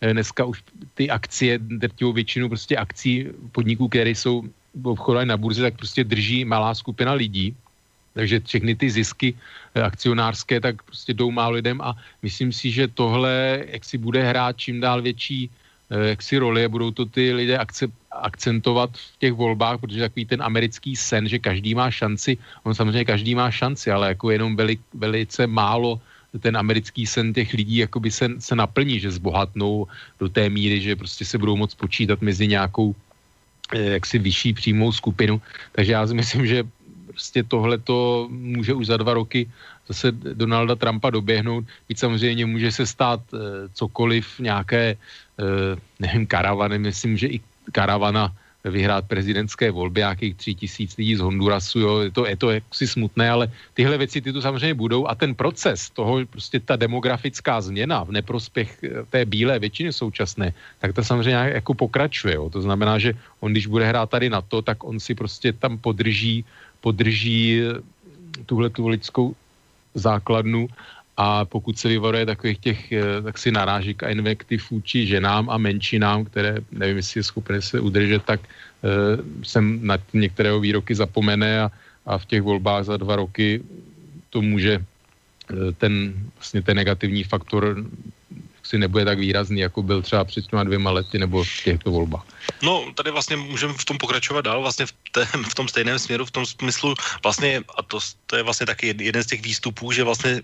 Speaker 2: Eh, dneska už ty akcie, drtivou většinu prostě akcí podniků, které jsou obchodané na burze, tak prostě drží malá skupina lidí. Takže všechny ty zisky eh, akcionářské tak prostě jdou málo lidem a myslím si, že tohle jak si bude hrát čím dál větší eh, jaksi roli a budou to ty lidé akce, akcentovat v těch volbách, protože takový ten americký sen, že každý má šanci, on samozřejmě každý má šanci, ale jako jenom veli, velice málo ten americký sen těch lidí jakoby se, se naplní, že zbohatnou do té míry, že prostě se budou moc počítat mezi nějakou eh, jaksi vyšší přímou skupinu. Takže já si myslím, že prostě tohle to může už za dva roky zase Donalda Trumpa doběhnout. Byť samozřejmě může se stát e, cokoliv, nějaké, e, nevím, karavany, myslím, že i karavana vyhrát prezidentské volby, nějakých tři tisíc lidí z Hondurasu, jo, je to, je to jaksi smutné, ale tyhle věci ty tu samozřejmě budou a ten proces toho, prostě ta demografická změna v neprospěch eh, té bílé většiny současné, tak to samozřejmě jako pokračuje, jo. to znamená, že on když bude hrát tady na to, tak on si prostě tam podrží, podrží eh, tuhle tu lidskou základnu a pokud se vyvaruje takových těch eh, tak si narážek a invektiv vůči ženám a menšinám, které nevím, jestli je schopné se udržet, tak jsem na některého výroky zapomene a, a v těch volbách za dva roky to může uh, ten, vlastně ten negativní faktor si nebude tak výrazný, jako byl třeba před těma dvěma lety nebo v těchto volbách.
Speaker 1: No, tady vlastně můžeme v tom pokračovat dál, vlastně v, té, v tom stejném směru, v tom smyslu vlastně, a to, to je vlastně taky jeden z těch výstupů, že vlastně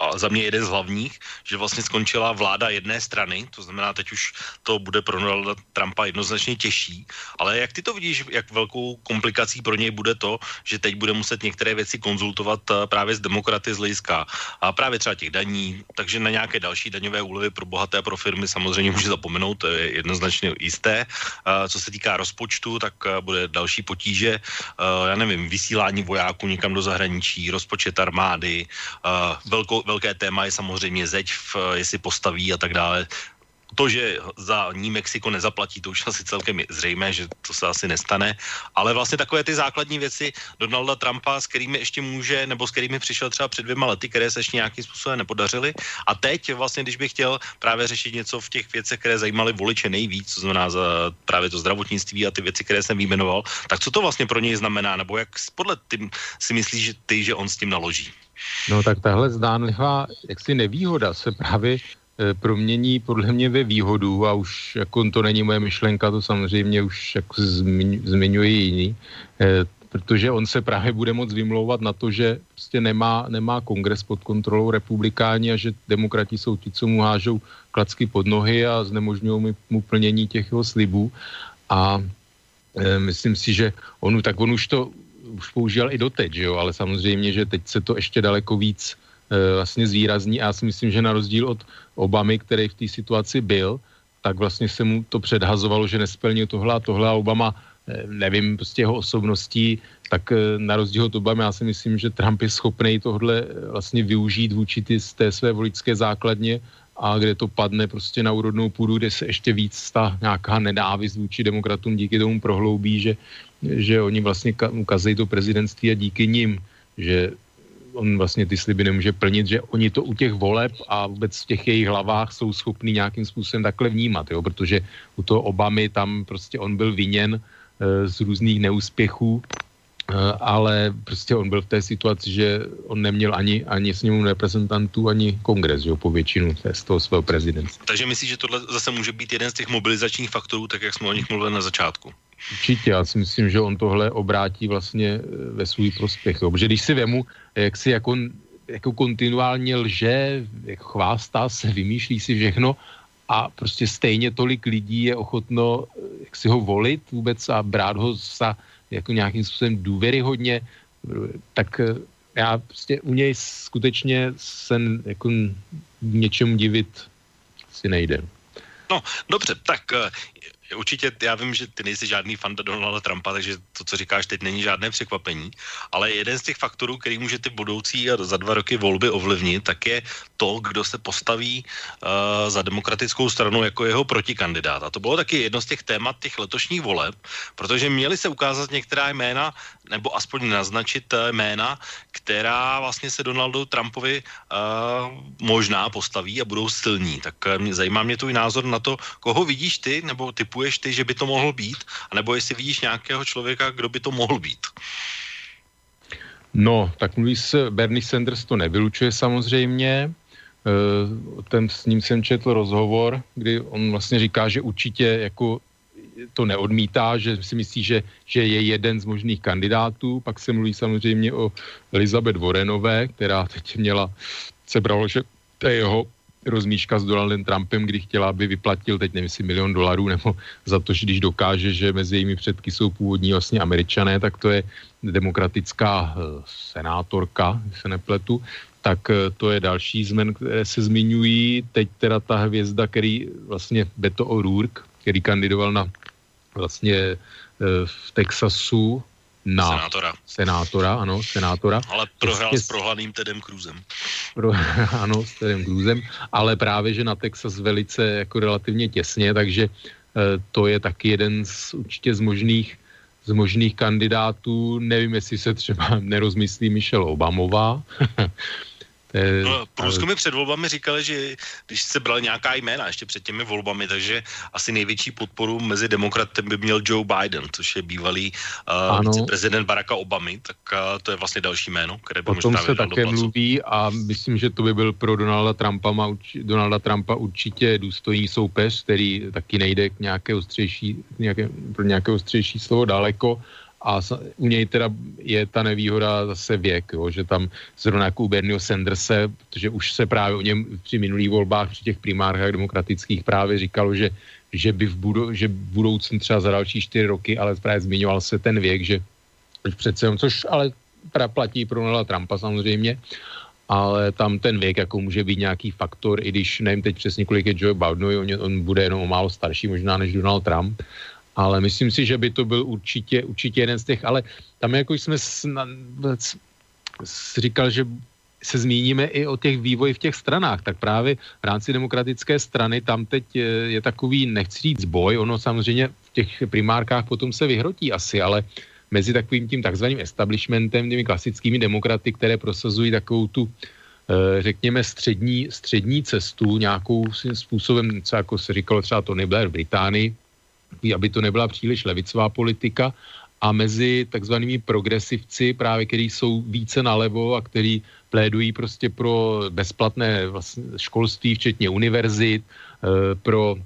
Speaker 1: a za mě jeden z hlavních, že vlastně skončila vláda jedné strany, to znamená, teď už to bude pro Donalda Trumpa jednoznačně těžší, ale jak ty to vidíš, jak velkou komplikací pro něj bude to, že teď bude muset některé věci konzultovat eh, právě z demokraty z hlediska a právě třeba těch daní, takže na nějaké další daňové úlevy pro bohaté a pro firmy samozřejmě může zapomenout, to je jednoznačně jisté. Eh, co se týká rozpočtu, tak eh, bude další potíže, já nevím, vysílání vojáků někam do zahraničí, rozpočet armády, velkou, velké téma je samozřejmě zeď, v, jestli postaví a tak dále to, že za ní Mexiko nezaplatí, to už asi celkem je zřejmé, že to se asi nestane, ale vlastně takové ty základní věci Donalda Trumpa, s kterými ještě může, nebo s kterými přišel třeba před dvěma lety, které se ještě nějakým způsobem nepodařily. A teď vlastně, když bych chtěl právě řešit něco v těch věcech, které zajímaly voliče nejvíc, to znamená za právě to zdravotnictví a ty věci, které jsem vyjmenoval, tak co to vlastně pro něj znamená, nebo jak podle tím si myslíš, že ty, že on s tím naloží?
Speaker 2: No tak tahle zdánlivá jaksi nevýhoda se právě e, promění podle mě ve výhodu a už jako to není moje myšlenka, to samozřejmě už jako zmiň, zmiňuji jiný, e, protože on se právě bude moc vymlouvat na to, že prostě nemá, nemá kongres pod kontrolou republikáni a že demokrati jsou ti, co mu hážou klacky pod nohy a znemožňují mu plnění těch jeho slibů. A e, myslím si, že on, tak on už to už používal i doteď, že jo? ale samozřejmě, že teď se to ještě daleko víc e, vlastně zvýrazní. A já si myslím, že na rozdíl od Obamy, který v té situaci byl, tak vlastně se mu to předhazovalo, že nesplnil tohle a tohle. A Obama, e, nevím, prostě jeho osobností, tak e, na rozdíl od Obamy já si myslím, že Trump je schopný tohle vlastně využít vůči ty, z té své voličské základně. A kde to padne prostě na úrodnou půdu, kde se ještě víc ta nějaká nedávist vůči demokratům díky tomu prohloubí, že, že oni vlastně ukazují to prezidentství a díky nim, že on vlastně ty sliby nemůže plnit, že oni to u těch voleb a vůbec v těch jejich hlavách jsou schopní nějakým způsobem takhle vnímat, jo? protože u toho Obamy tam prostě on byl viněn e, z různých neúspěchů, ale prostě on byl v té situaci, že on neměl ani, ani sněmu reprezentantů, ani kongres, jo, po většinu z toho svého prezidenta.
Speaker 1: Takže myslíš, že tohle zase může být jeden z těch mobilizačních faktorů, tak jak jsme o nich mluvili na začátku?
Speaker 2: Určitě, já si myslím, že on tohle obrátí vlastně eh, ve svůj prospěch. Jo. Protože když si vemu, jak si jako, jako kontinuálně lže, jak chvástá se, vymýšlí si všechno a prostě stejně tolik lidí je ochotno eh, jak si ho volit vůbec a brát ho za jako nějakým způsobem důvěryhodně, tak eh, já prostě u něj skutečně se jako něčemu divit si nejde.
Speaker 1: No, dobře, tak určitě, já vím, že ty nejsi žádný fanda Donalda Trumpa, takže to, co říkáš teď, není žádné překvapení, ale jeden z těch faktorů, který může ty budoucí a za dva roky volby ovlivnit, tak je to, kdo se postaví uh, za demokratickou stranu jako jeho protikandidát. A to bylo taky jedno z těch témat těch letošních voleb, protože měly se ukázat některá jména, nebo aspoň naznačit eh, jména, která vlastně se Donaldu Trumpovi uh, možná postaví a budou silní. Tak uh, zajímá mě tvůj názor na to, koho vidíš ty, nebo typuješ ty, že by to mohl být, anebo jestli vidíš nějakého člověka, kdo by to mohl být.
Speaker 2: No, tak mluví se, Bernie Sanders to nevylučuje samozřejmě, ten, s ním jsem četl rozhovor, kdy on vlastně říká, že určitě jako to neodmítá, že si myslí, že, že je jeden z možných kandidátů. Pak se mluví samozřejmě o Elizabeth Warrenové, která teď měla, se bralo, že to je jeho rozmíška s Donaldem Trumpem, kdy chtěla, aby vyplatil, teď nevím, si milion dolarů, nebo za to, že když dokáže, že mezi jejími předky jsou původní vlastně američané, tak to je demokratická eh, senátorka, se nepletu, tak eh, to je další zmen, které se zmiňují. Teď teda ta hvězda, který vlastně Beto O'Rourke, který kandidoval na vlastně e, v Texasu na
Speaker 1: senátora.
Speaker 2: senátora, ano, senátora.
Speaker 1: Ale prohrál s prohlaným Tedem Cruzem.
Speaker 2: Pro, ano, s Tedem Cruzem, ale právě, že na Texas velice jako relativně těsně, takže e, to je taky jeden z určitě z možných z možných kandidátů, nevím, jestli se třeba nerozmyslí Michelle Obamová,
Speaker 1: Eh, no, průzkumy před volbami říkali, že když se brali nějaká jména ještě před těmi volbami, takže asi největší podporu mezi demokratem by měl Joe Biden, což je bývalý uh, prezident Baracka Obamy, tak uh, to je vlastně další jméno, které by
Speaker 2: možná se také mluví a myslím, že to by byl pro Donalda Trumpa, Donalda Trumpa určitě důstojný soupeř, který taky nejde k nějaké ostřejší, nějaké, pro nějaké ostřejší slovo daleko a u něj teda je ta nevýhoda zase věk, jo, že tam zrovna jako u Bernieho Sanderse, protože už se právě o něm při minulých volbách, při těch primárkách demokratických právě říkalo, že, že by v, budu, že budoucnu třeba za další čtyři roky, ale právě zmiňoval se ten věk, že přece, což ale platí pro Donalda Trumpa samozřejmě, ale tam ten věk jako může být nějaký faktor, i když nevím teď přesně, kolik je Joe Biden, on, on bude jenom o málo starší možná než Donald Trump, ale myslím si, že by to byl určitě, určitě jeden z těch, ale tam jako jsme sna, říkal, že se zmíníme i o těch vývoji v těch stranách, tak právě v rámci demokratické strany tam teď je, je takový, nechci říct boj, ono samozřejmě v těch primárkách potom se vyhrotí asi, ale mezi takovým tím takzvaným establishmentem, těmi klasickými demokraty, které prosazují takovou tu, eh, řekněme, střední, střední cestu nějakou způsobem, co jako se říkalo třeba Tony Blair v Británii, aby to nebyla příliš levicová politika a mezi takzvanými progresivci, právě který jsou více nalevo a který plédují prostě pro bezplatné vlastně školství, včetně univerzit, eh, pro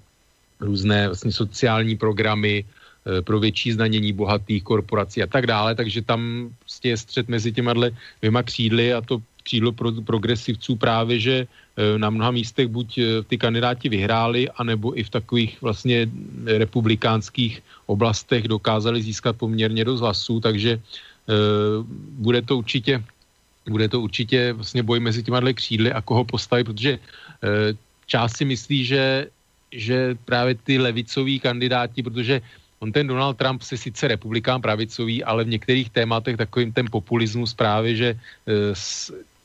Speaker 2: různé vlastně sociální programy, eh, pro větší znanění bohatých korporací a tak dále, takže tam prostě je střed mezi těma dvěma křídly a to křídlo pro, progresivců právě, že e, na mnoha místech buď e, ty kandidáti vyhráli, anebo i v takových vlastně republikánských oblastech dokázali získat poměrně dost hlasů, takže e, bude to určitě bude to určitě vlastně boj mezi těma dle křídly a koho postavit, protože část si myslí, že, že právě ty levicoví kandidáti, protože on ten Donald Trump se sice republikán pravicový, ale v některých tématech takovým ten populismus právě, že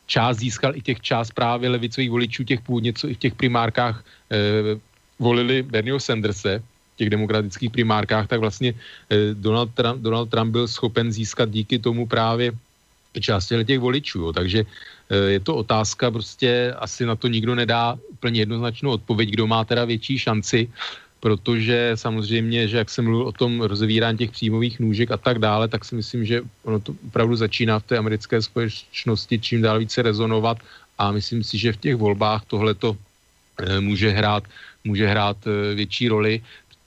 Speaker 2: část získal i těch část právě levicových voličů, těch původně, co i v těch primárkách eh, volili Bernieho Sanderse, v těch demokratických primárkách, tak vlastně eh, Donald, Trump, Donald Trump byl schopen získat díky tomu právě části těch voličů. Jo. Takže je to otázka, prostě asi na to nikdo nedá úplně jednoznačnou odpověď, kdo má teda větší šanci protože samozřejmě, že jak jsem mluvil o tom rozevírání těch příjmových nůžek a tak dále, tak si myslím, že ono to opravdu začíná v té americké společnosti čím dál více rezonovat a myslím si, že v těch volbách tohleto eh, může hrát, může hrát eh, větší roli,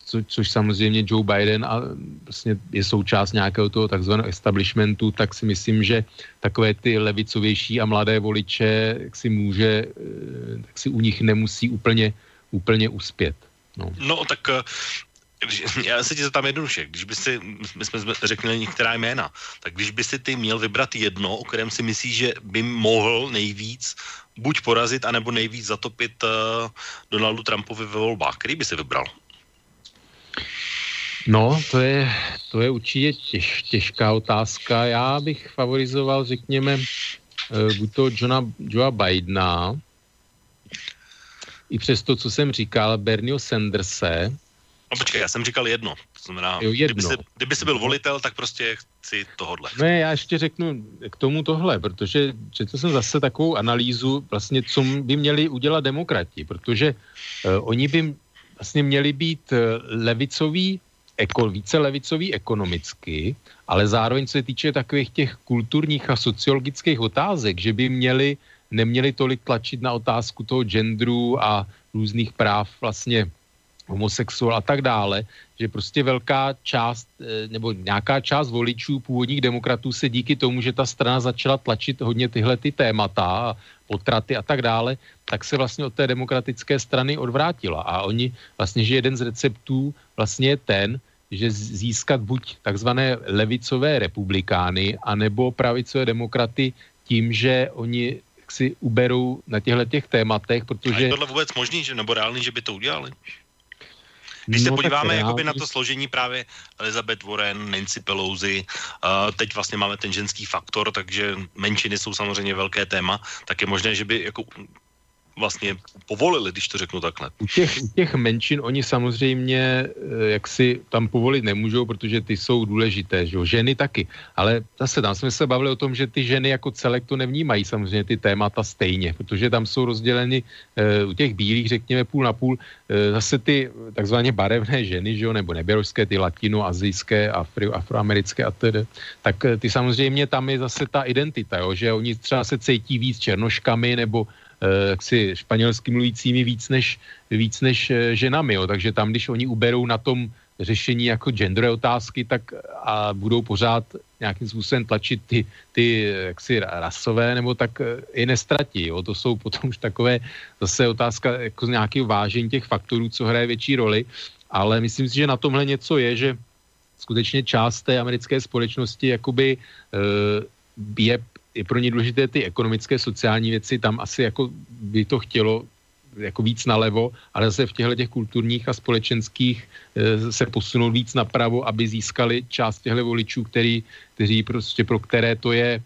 Speaker 2: co, což samozřejmě Joe Biden a vlastně je součást nějakého toho takzvaného establishmentu, tak si myslím, že takové ty levicovější a mladé voliče jak si může, eh, tak si u nich nemusí úplně, úplně uspět.
Speaker 1: No, no tak eh, já se ti zeptám jednoduše, když by si, my jsme řekli některá jména, tak když by si ty měl vybrat jedno, o kterém si myslíš, že by mohl nejvíc buď porazit, anebo nejvíc zatopit uh, Donaldu Trumpovi ve volbách, který by si vybral?
Speaker 2: No, to je, to je určitě těž, těžká otázka. Já bych favorizoval, řekněme, uh, buď to Johna, Joea Bidena, i přes to, co jsem říkal, Bernie Sanderse.
Speaker 1: No počkej, já jsem říkal jedno. To znamená, jo, jedno. Kdyby, jsi, kdyby jsi byl volitel, tak prostě chci tohodle.
Speaker 2: Ne, já ještě řeknu k tomu tohle, protože četl jsem zase takovou analýzu, vlastně, co by měli udělat demokrati, protože uh, oni by vlastně měli být uh, levicoví, eko, více levicoví ekonomicky, ale zároveň se týče takových těch kulturních a sociologických otázek, že by měli neměli tolik tlačit na otázku toho genderu a různých práv vlastně homosexuál a tak dále, že prostě velká část eh, nebo nějaká část voličů původních demokratů se díky tomu, že ta strana začala tlačit hodně tyhle ty témata, potraty a tak dále, tak se vlastně od té demokratické strany odvrátila. A oni vlastně, že jeden z receptů vlastně je ten, že získat buď takzvané levicové republikány, anebo pravicové demokraty tím, že oni si uberou na těchto těch tématech, protože... A
Speaker 1: je tohle vůbec možný, že, nebo reálný, že by to udělali? Když se no, podíváme jakoby na to složení právě Elizabeth Warren, Nancy Pelosi, uh, teď vlastně máme ten ženský faktor, takže menšiny jsou samozřejmě velké téma, tak je možné, že by jako vlastně povolili, když to řeknu takhle.
Speaker 2: U těch, u těch menšin oni samozřejmě eh, jak si tam povolit nemůžou, protože ty jsou důležité, že jo? ženy taky. Ale zase tam jsme se bavili o tom, že ty ženy jako celek to nevnímají samozřejmě ty témata stejně, protože tam jsou rozděleny e, u těch bílých, řekněme půl na půl, e, zase ty takzvaně barevné ženy, že jo? nebo neběrožské, ty latinoazijské, afri, afroamerické a tedy, tak ty samozřejmě tam je zase ta identita, jo? že oni třeba se cítí víc černoškami nebo jaksi španělsky mluvícími víc než, víc než eh, ženami. Jo. Takže tam, když oni uberou na tom řešení jako genderové otázky, tak a budou pořád nějakým způsobem tlačit ty, ty jaksi rasové, nebo tak eh, je nestratí. Jo. To jsou potom už takové zase otázka jako nějakého vážení těch faktorů, co hraje větší roli, ale myslím si, že na tomhle něco je, že skutečně část té americké společnosti jakoby je je pro ně důležité ty ekonomické, sociální věci, tam asi jako by to chtělo jako víc nalevo, ale zase v těchto těch kulturních a společenských e, se posunout víc napravo, aby získali část těchto voličů, který, kteří prostě pro které to je, e,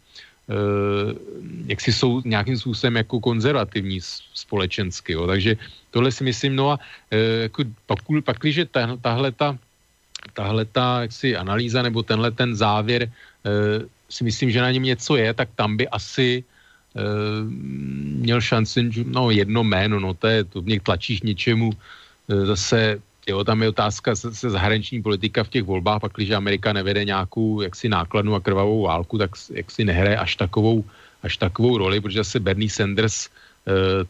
Speaker 2: jak si jsou nějakým způsobem jako konzervativní společensky. Jo. Takže tohle si myslím, no a e, jako pak, pak když tahle ta tahle ta jaksi analýza nebo tenhle ten závěr e, si myslím, že na něm něco je, tak tam by asi e, měl šanci, no jedno jméno, no to je, to mě tlačíš něčemu, e, zase, jo, tam je otázka se, se zahraniční politika v těch volbách, pak když Amerika nevede nějakou jaksi nákladnou a krvavou válku, tak jaksi nehraje až takovou, až takovou roli, protože zase Bernie Sanders e,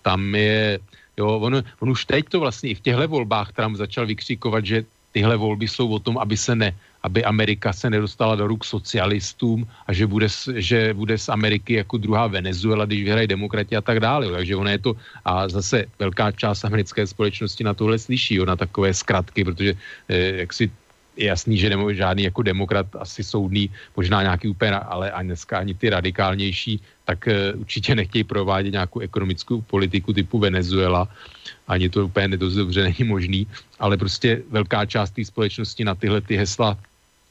Speaker 2: tam je, jo, on, on už teď to vlastně i v těchto volbách Trump začal vykřikovat, že tyhle volby jsou o tom, aby se ne, aby Amerika se nedostala do ruk socialistům a že bude, že bude z Ameriky jako druhá Venezuela, když vyhrají demokrati a tak dále. Takže ono je to, a zase velká část americké společnosti na tohle slyší, jo, na takové zkratky, protože eh, jak si je jasný, že nemo, žádný jako demokrat asi soudný, možná nějaký úplně, ale ani dneska ani ty radikálnější, tak uh, určitě nechtějí provádět nějakou ekonomickou politiku typu Venezuela. Ani to úplně dost dobře není možný, ale prostě velká část té společnosti na tyhle ty hesla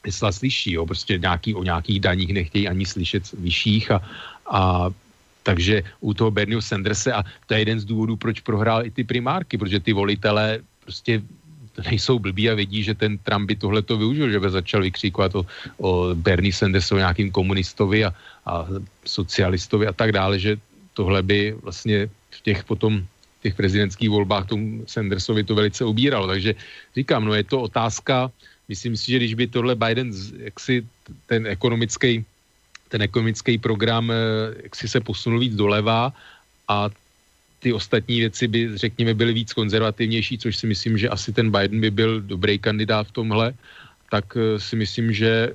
Speaker 2: mysla slyší, jo, prostě nějaký, o nějakých daních nechtějí ani slyšet vyšších a, a takže u toho Bernie Sandersa a to je jeden z důvodů, proč prohrál i ty primárky, protože ty volitelé prostě nejsou blbí a vidí, že ten Trump by tohle to využil, že by začal vykříkovat o, o Bernie Sandersu, nějakým komunistovi a, a socialistovi a tak dále, že tohle by vlastně v těch potom těch prezidentských volbách tomu Sandersovi to velice ubíralo. Takže říkám, no je to otázka, myslím si, že když by tohle Biden, jak si ten ekonomický ten ekonomický program eh, jak si se posunul víc doleva a ty ostatní věci by, řekněme, byly víc konzervativnější, což si myslím, že asi ten Biden by byl dobrý kandidát v tomhle, tak eh, si myslím, že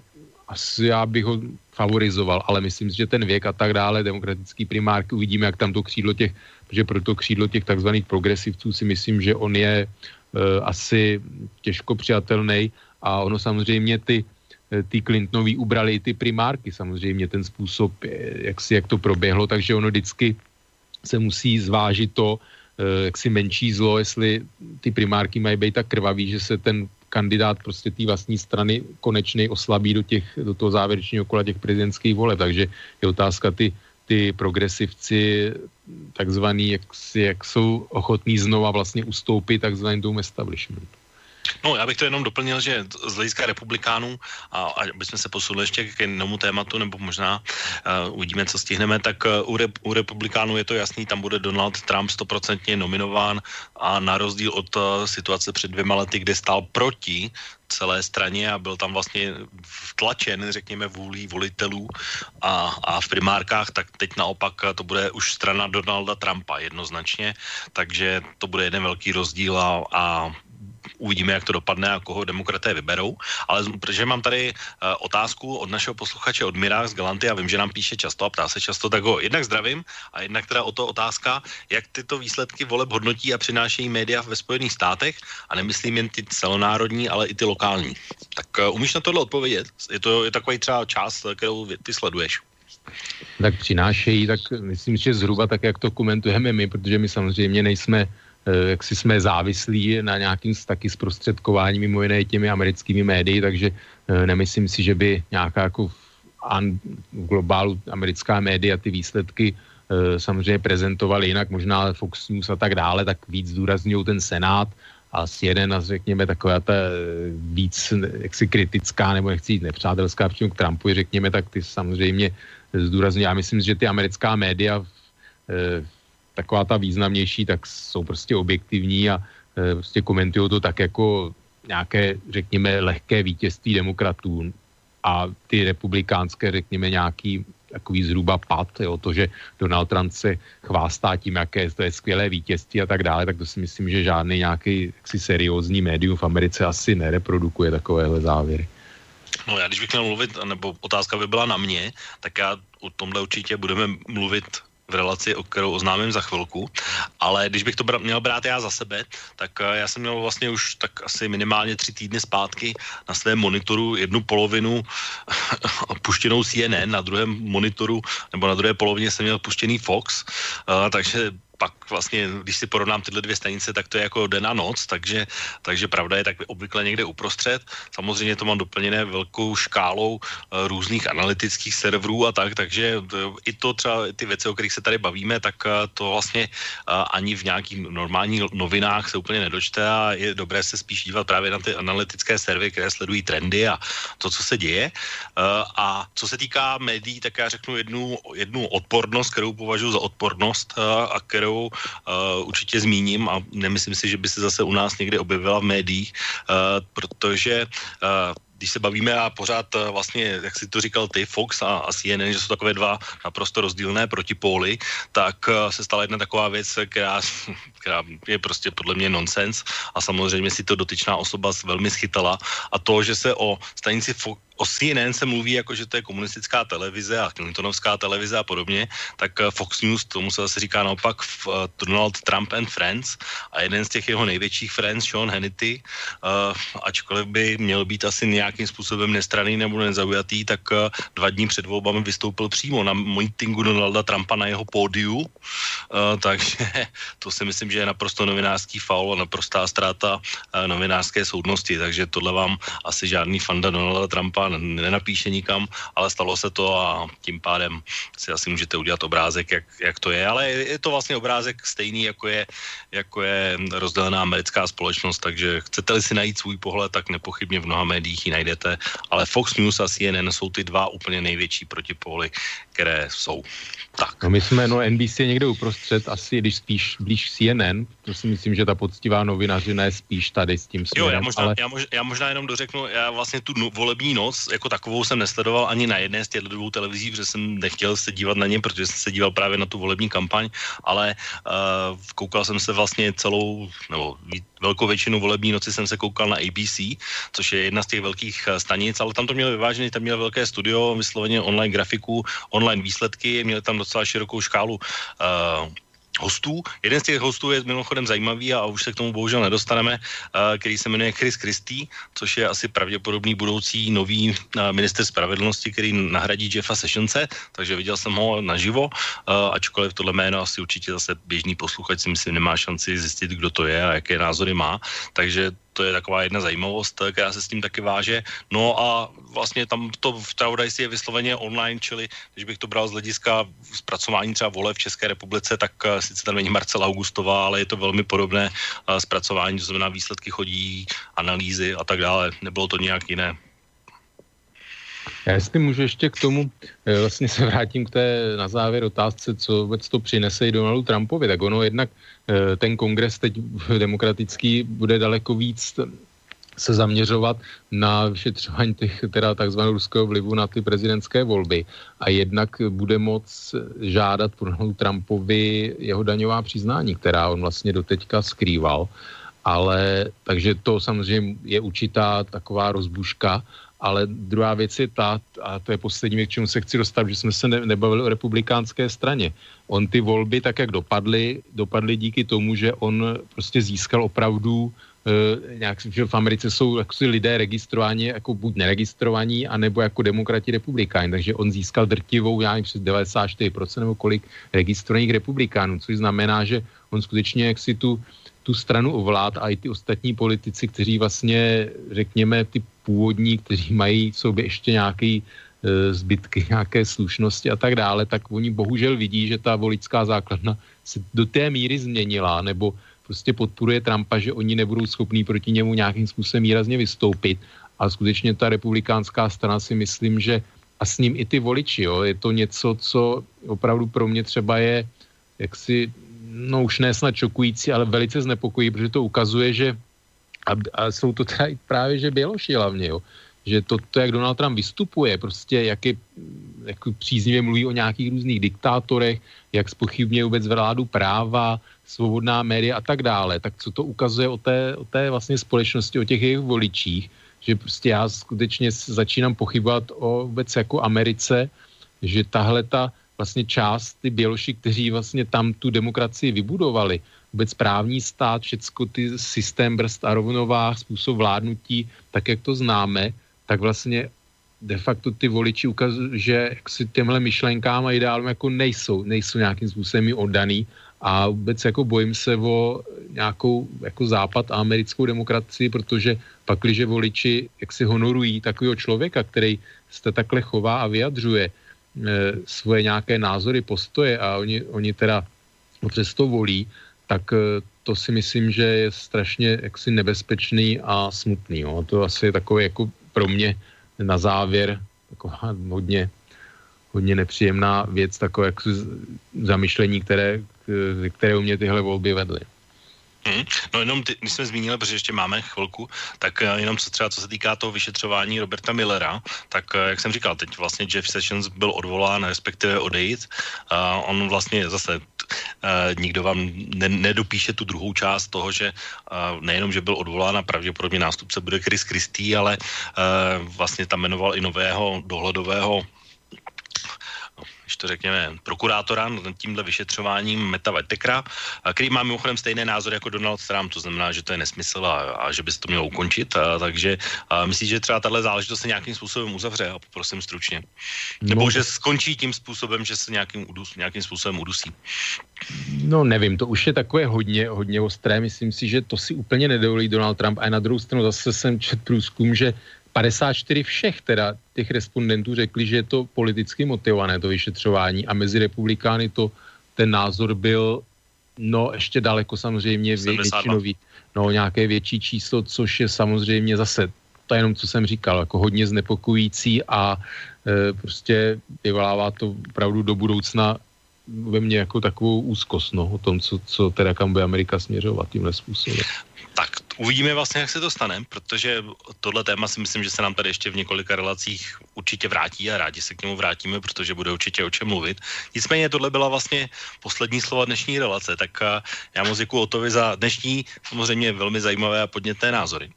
Speaker 2: asi já bych ho favorizoval, ale myslím si, že ten věk a tak dále, demokratický primárky, uvidíme, jak tam to křídlo těch, protože pro to křídlo těch takzvaných progresivců si myslím, že on je uh, asi těžko přijatelný a ono samozřejmě ty Eh, ty Clintonový ubrali i ty primárky, samozřejmě ten způsob, jak, si, jak to proběhlo, takže ono vždycky se musí zvážit to, eh, jak si menší zlo, jestli ty primárky mají být tak krvavý, že se ten kandidát prostě té vlastní strany konečně oslabí do, těch, do toho závěrečného kola těch prezidentských voleb. Takže je otázka ty, ty progresivci takzvaný, jak, jak jsou ochotní znova vlastně ustoupit takzvaným tomu establishmentu.
Speaker 1: No, já bych to jenom doplnil, že z hlediska republikánů, a, a aby se posunuli ještě k jednomu tématu, nebo možná uh, uvidíme, co stihneme, tak uh, u, rep, u republikánů je to jasný, tam bude Donald Trump stoprocentně nominován a na rozdíl od uh, situace před dvěma lety, kde stál proti celé straně a byl tam vlastně vtlačen, řekněme, vůlí volitelů a, a v primárkách, tak teď naopak to bude už strana Donalda Trumpa jednoznačně, takže to bude jeden velký rozdíl a, a uvidíme, jak to dopadne a koho demokraté vyberou. Ale protože mám tady uh, otázku od našeho posluchače od Mirách z Galanty a vím, že nám píše často a ptá se často, tak ho jednak zdravím a jednak teda o to otázka, jak tyto výsledky voleb hodnotí a přinášejí média ve Spojených státech a nemyslím jen ty celonárodní, ale i ty lokální. Tak uh, umíš na tohle odpovědět? Je to je takový třeba část, kterou ty sleduješ.
Speaker 2: Tak přinášejí, tak myslím, že zhruba tak, jak to komentujeme my, protože my samozřejmě nejsme Eh, jak si jsme závislí na nějakým taky zprostředkování mimo jiné těmi americkými médii, takže eh, nemyslím si, že by nějaká jako v, globálu americká média ty výsledky eh, samozřejmě prezentovaly jinak, možná Fox News a tak dále, tak víc zdůrazňují ten Senát a jeden a řekněme taková ta víc jaksi kritická nebo nechci jít nepřátelská přímo k Trumpu, řekněme, tak ty samozřejmě zdůrazňují. Já myslím, že ty americká média v, v taková ta významnější, tak jsou prostě objektivní a e, prostě komentují to tak jako nějaké, řekněme, lehké vítězství demokratů a ty republikánské, řekněme, nějaký takový zhruba pad, jo, to, že Donald Trump se chvástá tím, jaké to je skvělé vítězství a tak dále, tak to si myslím, že žádný nějaký jaksi seriózní médium v Americe asi nereprodukuje takovéhle závěry.
Speaker 1: No já když bych měl mluvit, nebo otázka by byla na mě, tak já o tomhle určitě budeme mluvit v relaci, o kterou oznámím za chvilku. Ale když bych to br- měl brát já za sebe, tak uh, já jsem měl vlastně už tak asi minimálně tři týdny zpátky na svém monitoru jednu polovinu puštěnou CNN, na druhém monitoru nebo na druhé polovině jsem měl puštěný Fox, uh, takže pak vlastně, když si porovnám tyhle dvě stanice, tak to je jako den a noc, takže, takže pravda je tak obvykle někde uprostřed. Samozřejmě to mám doplněné velkou škálou uh, různých analytických serverů a tak, takže uh, i to třeba ty věci, o kterých se tady bavíme, tak uh, to vlastně ani v nějakých normálních novinách se úplně nedočte a je dobré se spíš dívat právě na ty analytické servery, které sledují trendy a to, co se děje. A co se týká médií, tak já řeknu jednu, jednu odpornost, kterou považuji za odpornost a kterou kterou uh, určitě zmíním a nemyslím si, že by se zase u nás někde objevila v médiích, uh, protože uh, když se bavíme a pořád vlastně, jak si to říkal ty, Fox a, a CNN, že jsou takové dva naprosto rozdílné protipóly, tak se stala jedna taková věc, která, která je prostě podle mě nonsens a samozřejmě si to dotyčná osoba velmi schytala a to, že se o stanici Fox o CNN se mluví jako, že to je komunistická televize a Clintonovská televize a podobně, tak eh, Fox News, tomu se zase říká naopak eh, Donald Trump and Friends a jeden z těch jeho největších friends, Sean Hannity, uh, ačkoliv by měl být asi nějakým způsobem nestraný nebo nezaujatý, tak dva dní před volbami vystoupil přímo na meetingu Donalda Trumpa na jeho pódiu, takže to si myslím, že je naprosto novinářský faul a naprostá ztráta novinářské soudnosti, takže tohle vám asi žádný fanda Donalda Trumpa nenapíše nikam, ale stalo se to a tím pádem si asi můžete udělat obrázek, jak, jak to je, ale je to vlastně obrázek stejný, jako je, jako je rozdělená americká společnost, takže chcete-li si najít svůj pohled, tak nepochybně v mnoha médiích ji najdete, ale Fox News a CNN jsou ty dva úplně největší protipoly, které jsou. Tak.
Speaker 2: No my jsme, no NBC je někde uprostřed, asi když spíš blíž CNN, to si myslím, že ta poctivá novinařina je spíš tady s tím směrem.
Speaker 1: Jo, já možná, ale... já, mož, já možná jenom dořeknu, já vlastně tu no, volební noc jako takovou jsem nesledoval ani na jedné z těch dvou televizí, protože jsem nechtěl se dívat na ně, protože jsem se díval právě na tu volební kampaň, ale uh, koukal jsem se vlastně celou, nebo velkou většinu volební noci jsem se koukal na ABC, což je jedna z těch velkých eh, stanic, ale tam to mělo vyvážené, tam mělo velké studio, vysloveně online grafiku, online výsledky, měli tam docela širokou škálu uh, hostů. Jeden z těch hostů je mimochodem zajímavý a už se k tomu bohužel nedostaneme, uh, který se jmenuje Chris Christie, což je asi pravděpodobný budoucí nový uh, minister spravedlnosti, který nahradí Jeffa Sessionse, takže viděl jsem ho naživo, uh, ačkoliv tohle jméno asi určitě zase běžný posluchač si myslím nemá šanci zjistit, kdo to je a jaké názory má, takže to je taková jedna zajímavost, která se s tím taky váže. No a vlastně tam to v Traudajsi je vysloveně online, čili když bych to bral z hlediska zpracování třeba vole v České republice, tak uh, sice tam není Marcela Augustová, ale je to velmi podobné uh, zpracování, to znamená výsledky chodí, analýzy a tak dále. Nebylo to nějak jiné.
Speaker 2: Já jestli můžu ještě k tomu, eh, vlastně se vrátím k té na závěr otázce, co vůbec to přinese i Donaldu Trumpovi, tak ono jednak Eh, ten kongres teď demokratický bude daleko víc se zaměřovat na vyšetřování těch teda takzvaného ruského vlivu na ty prezidentské volby a jednak bude moc žádat pro Trumpovi jeho daňová přiznání, která on vlastně doteďka skrýval. Ale takže to samozřejmě je určitá taková rozbuška ale druhá věc je ta, a to je poslední k čemu se chci dostat, že jsme se ne, nebavili o republikánské straně. On ty volby, tak jak dopadly, dopadly díky tomu, že on prostě získal opravdu e, nějak, že v Americe jsou jaksi lidé registrováni jako buď neregistrovaní, anebo jako demokrati republikáni. Takže on získal drtivou, já nevím, přes 94% nebo kolik registrovaných republikánů, což znamená, že on skutečně jak si tu tu stranu ovlád a i ty ostatní politici, kteří vlastně, řekněme, ty původní, kteří mají v sobě ještě nějaký e, zbytky nějaké slušnosti a tak dále, tak oni bohužel vidí, že ta voličská základna se do té míry změnila, nebo prostě podporuje Trumpa, že oni nebudou schopní proti němu nějakým způsobem výrazně vystoupit. A skutečně ta republikánská strana si myslím, že a s ním i ty voliči, jo, je to něco, co opravdu pro mě třeba je jaksi no už ne snad šokující, ale velice znepokojí, protože to ukazuje, že a, a jsou to teda právě, že Běloši hlavně, jo, že to, to, jak Donald Trump vystupuje, prostě jak, je, jak příznivě mluví o nějakých různých diktátorech, jak spochybňuje vůbec vládu práva, svobodná média a tak dále, tak co to ukazuje o té, o té vlastně společnosti, o těch jejich voličích, že prostě já skutečně začínám pochybovat o vůbec jako Americe, že tahle ta vlastně část, ty Běloši, kteří vlastně tam tu demokracii vybudovali, vůbec právní stát, všecko ty systém brzd a rovnováh, způsob vládnutí, tak jak to známe, tak vlastně de facto ty voliči ukazují, že si těmhle myšlenkám a ideálům jako nejsou, nejsou nějakým způsobem oddaný. A vůbec jako bojím se o nějakou jako západ a americkou demokracii, protože pakliže voliči jak si honorují takového člověka, který se takhle chová a vyjadřuje, svoje nějaké názory, postoje a oni, oni teda přesto volí, tak e, to si myslím, že je strašně jaksi nebezpečný a smutný. Jo. To asi je takové jako pro mě na závěr taková hodně, hodně nepříjemná věc, takové jako zamyšlení, které, které u mě tyhle volby vedly.
Speaker 1: Hmm. No jenom, ty, když jsme zmínili, protože ještě máme chvilku, tak uh, jenom co třeba co se týká toho vyšetřování Roberta Millera, tak uh, jak jsem říkal, teď vlastně Jeff Sessions byl odvolán, respektive odejít. Uh, on vlastně zase uh, nikdo vám ne, nedopíše tu druhou část toho, že nejenom, že byl odvolán a pravděpodobně nástupce bude Chris Christie, ale vlastně tam jmenoval i nového dohledového když to řekněme, prokurátora nad tímhle vyšetřováním Meta Vetekra, který má mimochodem stejné názory jako Donald Trump, to znamená, že to je nesmysl a, a že by se to mělo ukončit. A, takže a myslím, že třeba tahle záležitost se nějakým způsobem uzavře a poprosím stručně. Nebo no. že skončí tím způsobem, že se nějakým, udus, nějakým způsobem udusí.
Speaker 2: No nevím, to už je takové hodně, hodně ostré. Myslím si, že to si úplně nedovolí Donald Trump. A na druhou stranu zase jsem čet průzkum, že 54 všech teda těch respondentů řekli, že je to politicky motivované, to vyšetřování a mezi republikány to ten názor byl no ještě daleko samozřejmě vě, většinový, no nějaké větší číslo, což je samozřejmě zase to jenom, co jsem říkal, jako hodně znepokojící a e, prostě vyvolává to opravdu do budoucna ve mně jako takovou úzkost no, o tom, co, co teda kam bude Amerika směřovat tímhle způsobem.
Speaker 1: Uvidíme vlastně, jak se to stane, protože tohle téma si myslím, že se nám tady ještě v několika relacích určitě vrátí a rádi se k němu vrátíme, protože bude určitě o čem mluvit. Nicméně tohle byla vlastně poslední slova dnešní relace, tak já moc děkuji Otovi za dnešní samozřejmě velmi zajímavé a podnětné názory.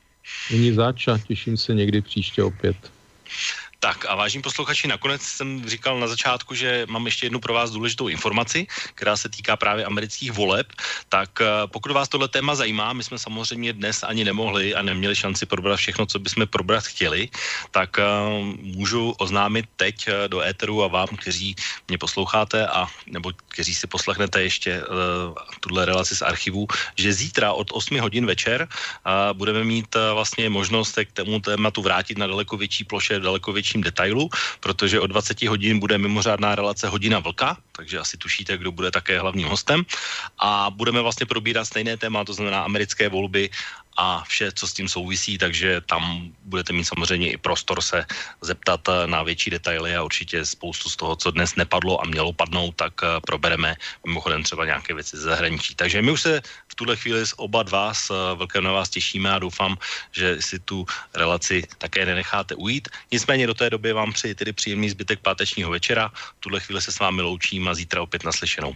Speaker 2: Není zač těším se někdy příště opět.
Speaker 1: Tak a vážní posluchači, nakonec jsem říkal na začátku, že mám ještě jednu pro vás důležitou informaci, která se týká právě amerických voleb. Tak eh, pokud vás tohle téma zajímá, my jsme samozřejmě dnes ani nemohli a neměli šanci probrat všechno, co bychom probrat chtěli, tak eh, můžu oznámit teď eh, do éteru a vám, kteří mě posloucháte a nebo kteří si poslechnete ještě tuhle relaci z archivu, že zítra od 8 hodin večer budeme mít vlastně možnost k tomu tématu vrátit na daleko větší ploše, daleko větší větším detailu, protože o 20 hodin bude mimořádná relace Hodina vlka, takže asi tušíte, kdo bude také hlavním hostem. A budeme vlastně probírat stejné téma, to znamená americké volby a vše, co s tím souvisí, takže tam budete mít samozřejmě i prostor se zeptat na větší detaily a určitě spoustu z toho, co dnes nepadlo a mělo padnout, tak eh, probereme mimochodem třeba nějaké věci ze zahraničí. Takže my už se v tuhle chvíli s oba dva s eh, Velkem na vás těšíme a doufám, že si tu relaci také nenecháte ujít. Nicméně do té doby vám přeji tedy příjemný zbytek pátečního večera. V tuhle chvíli se s vámi loučím a zítra opět naslyšenou.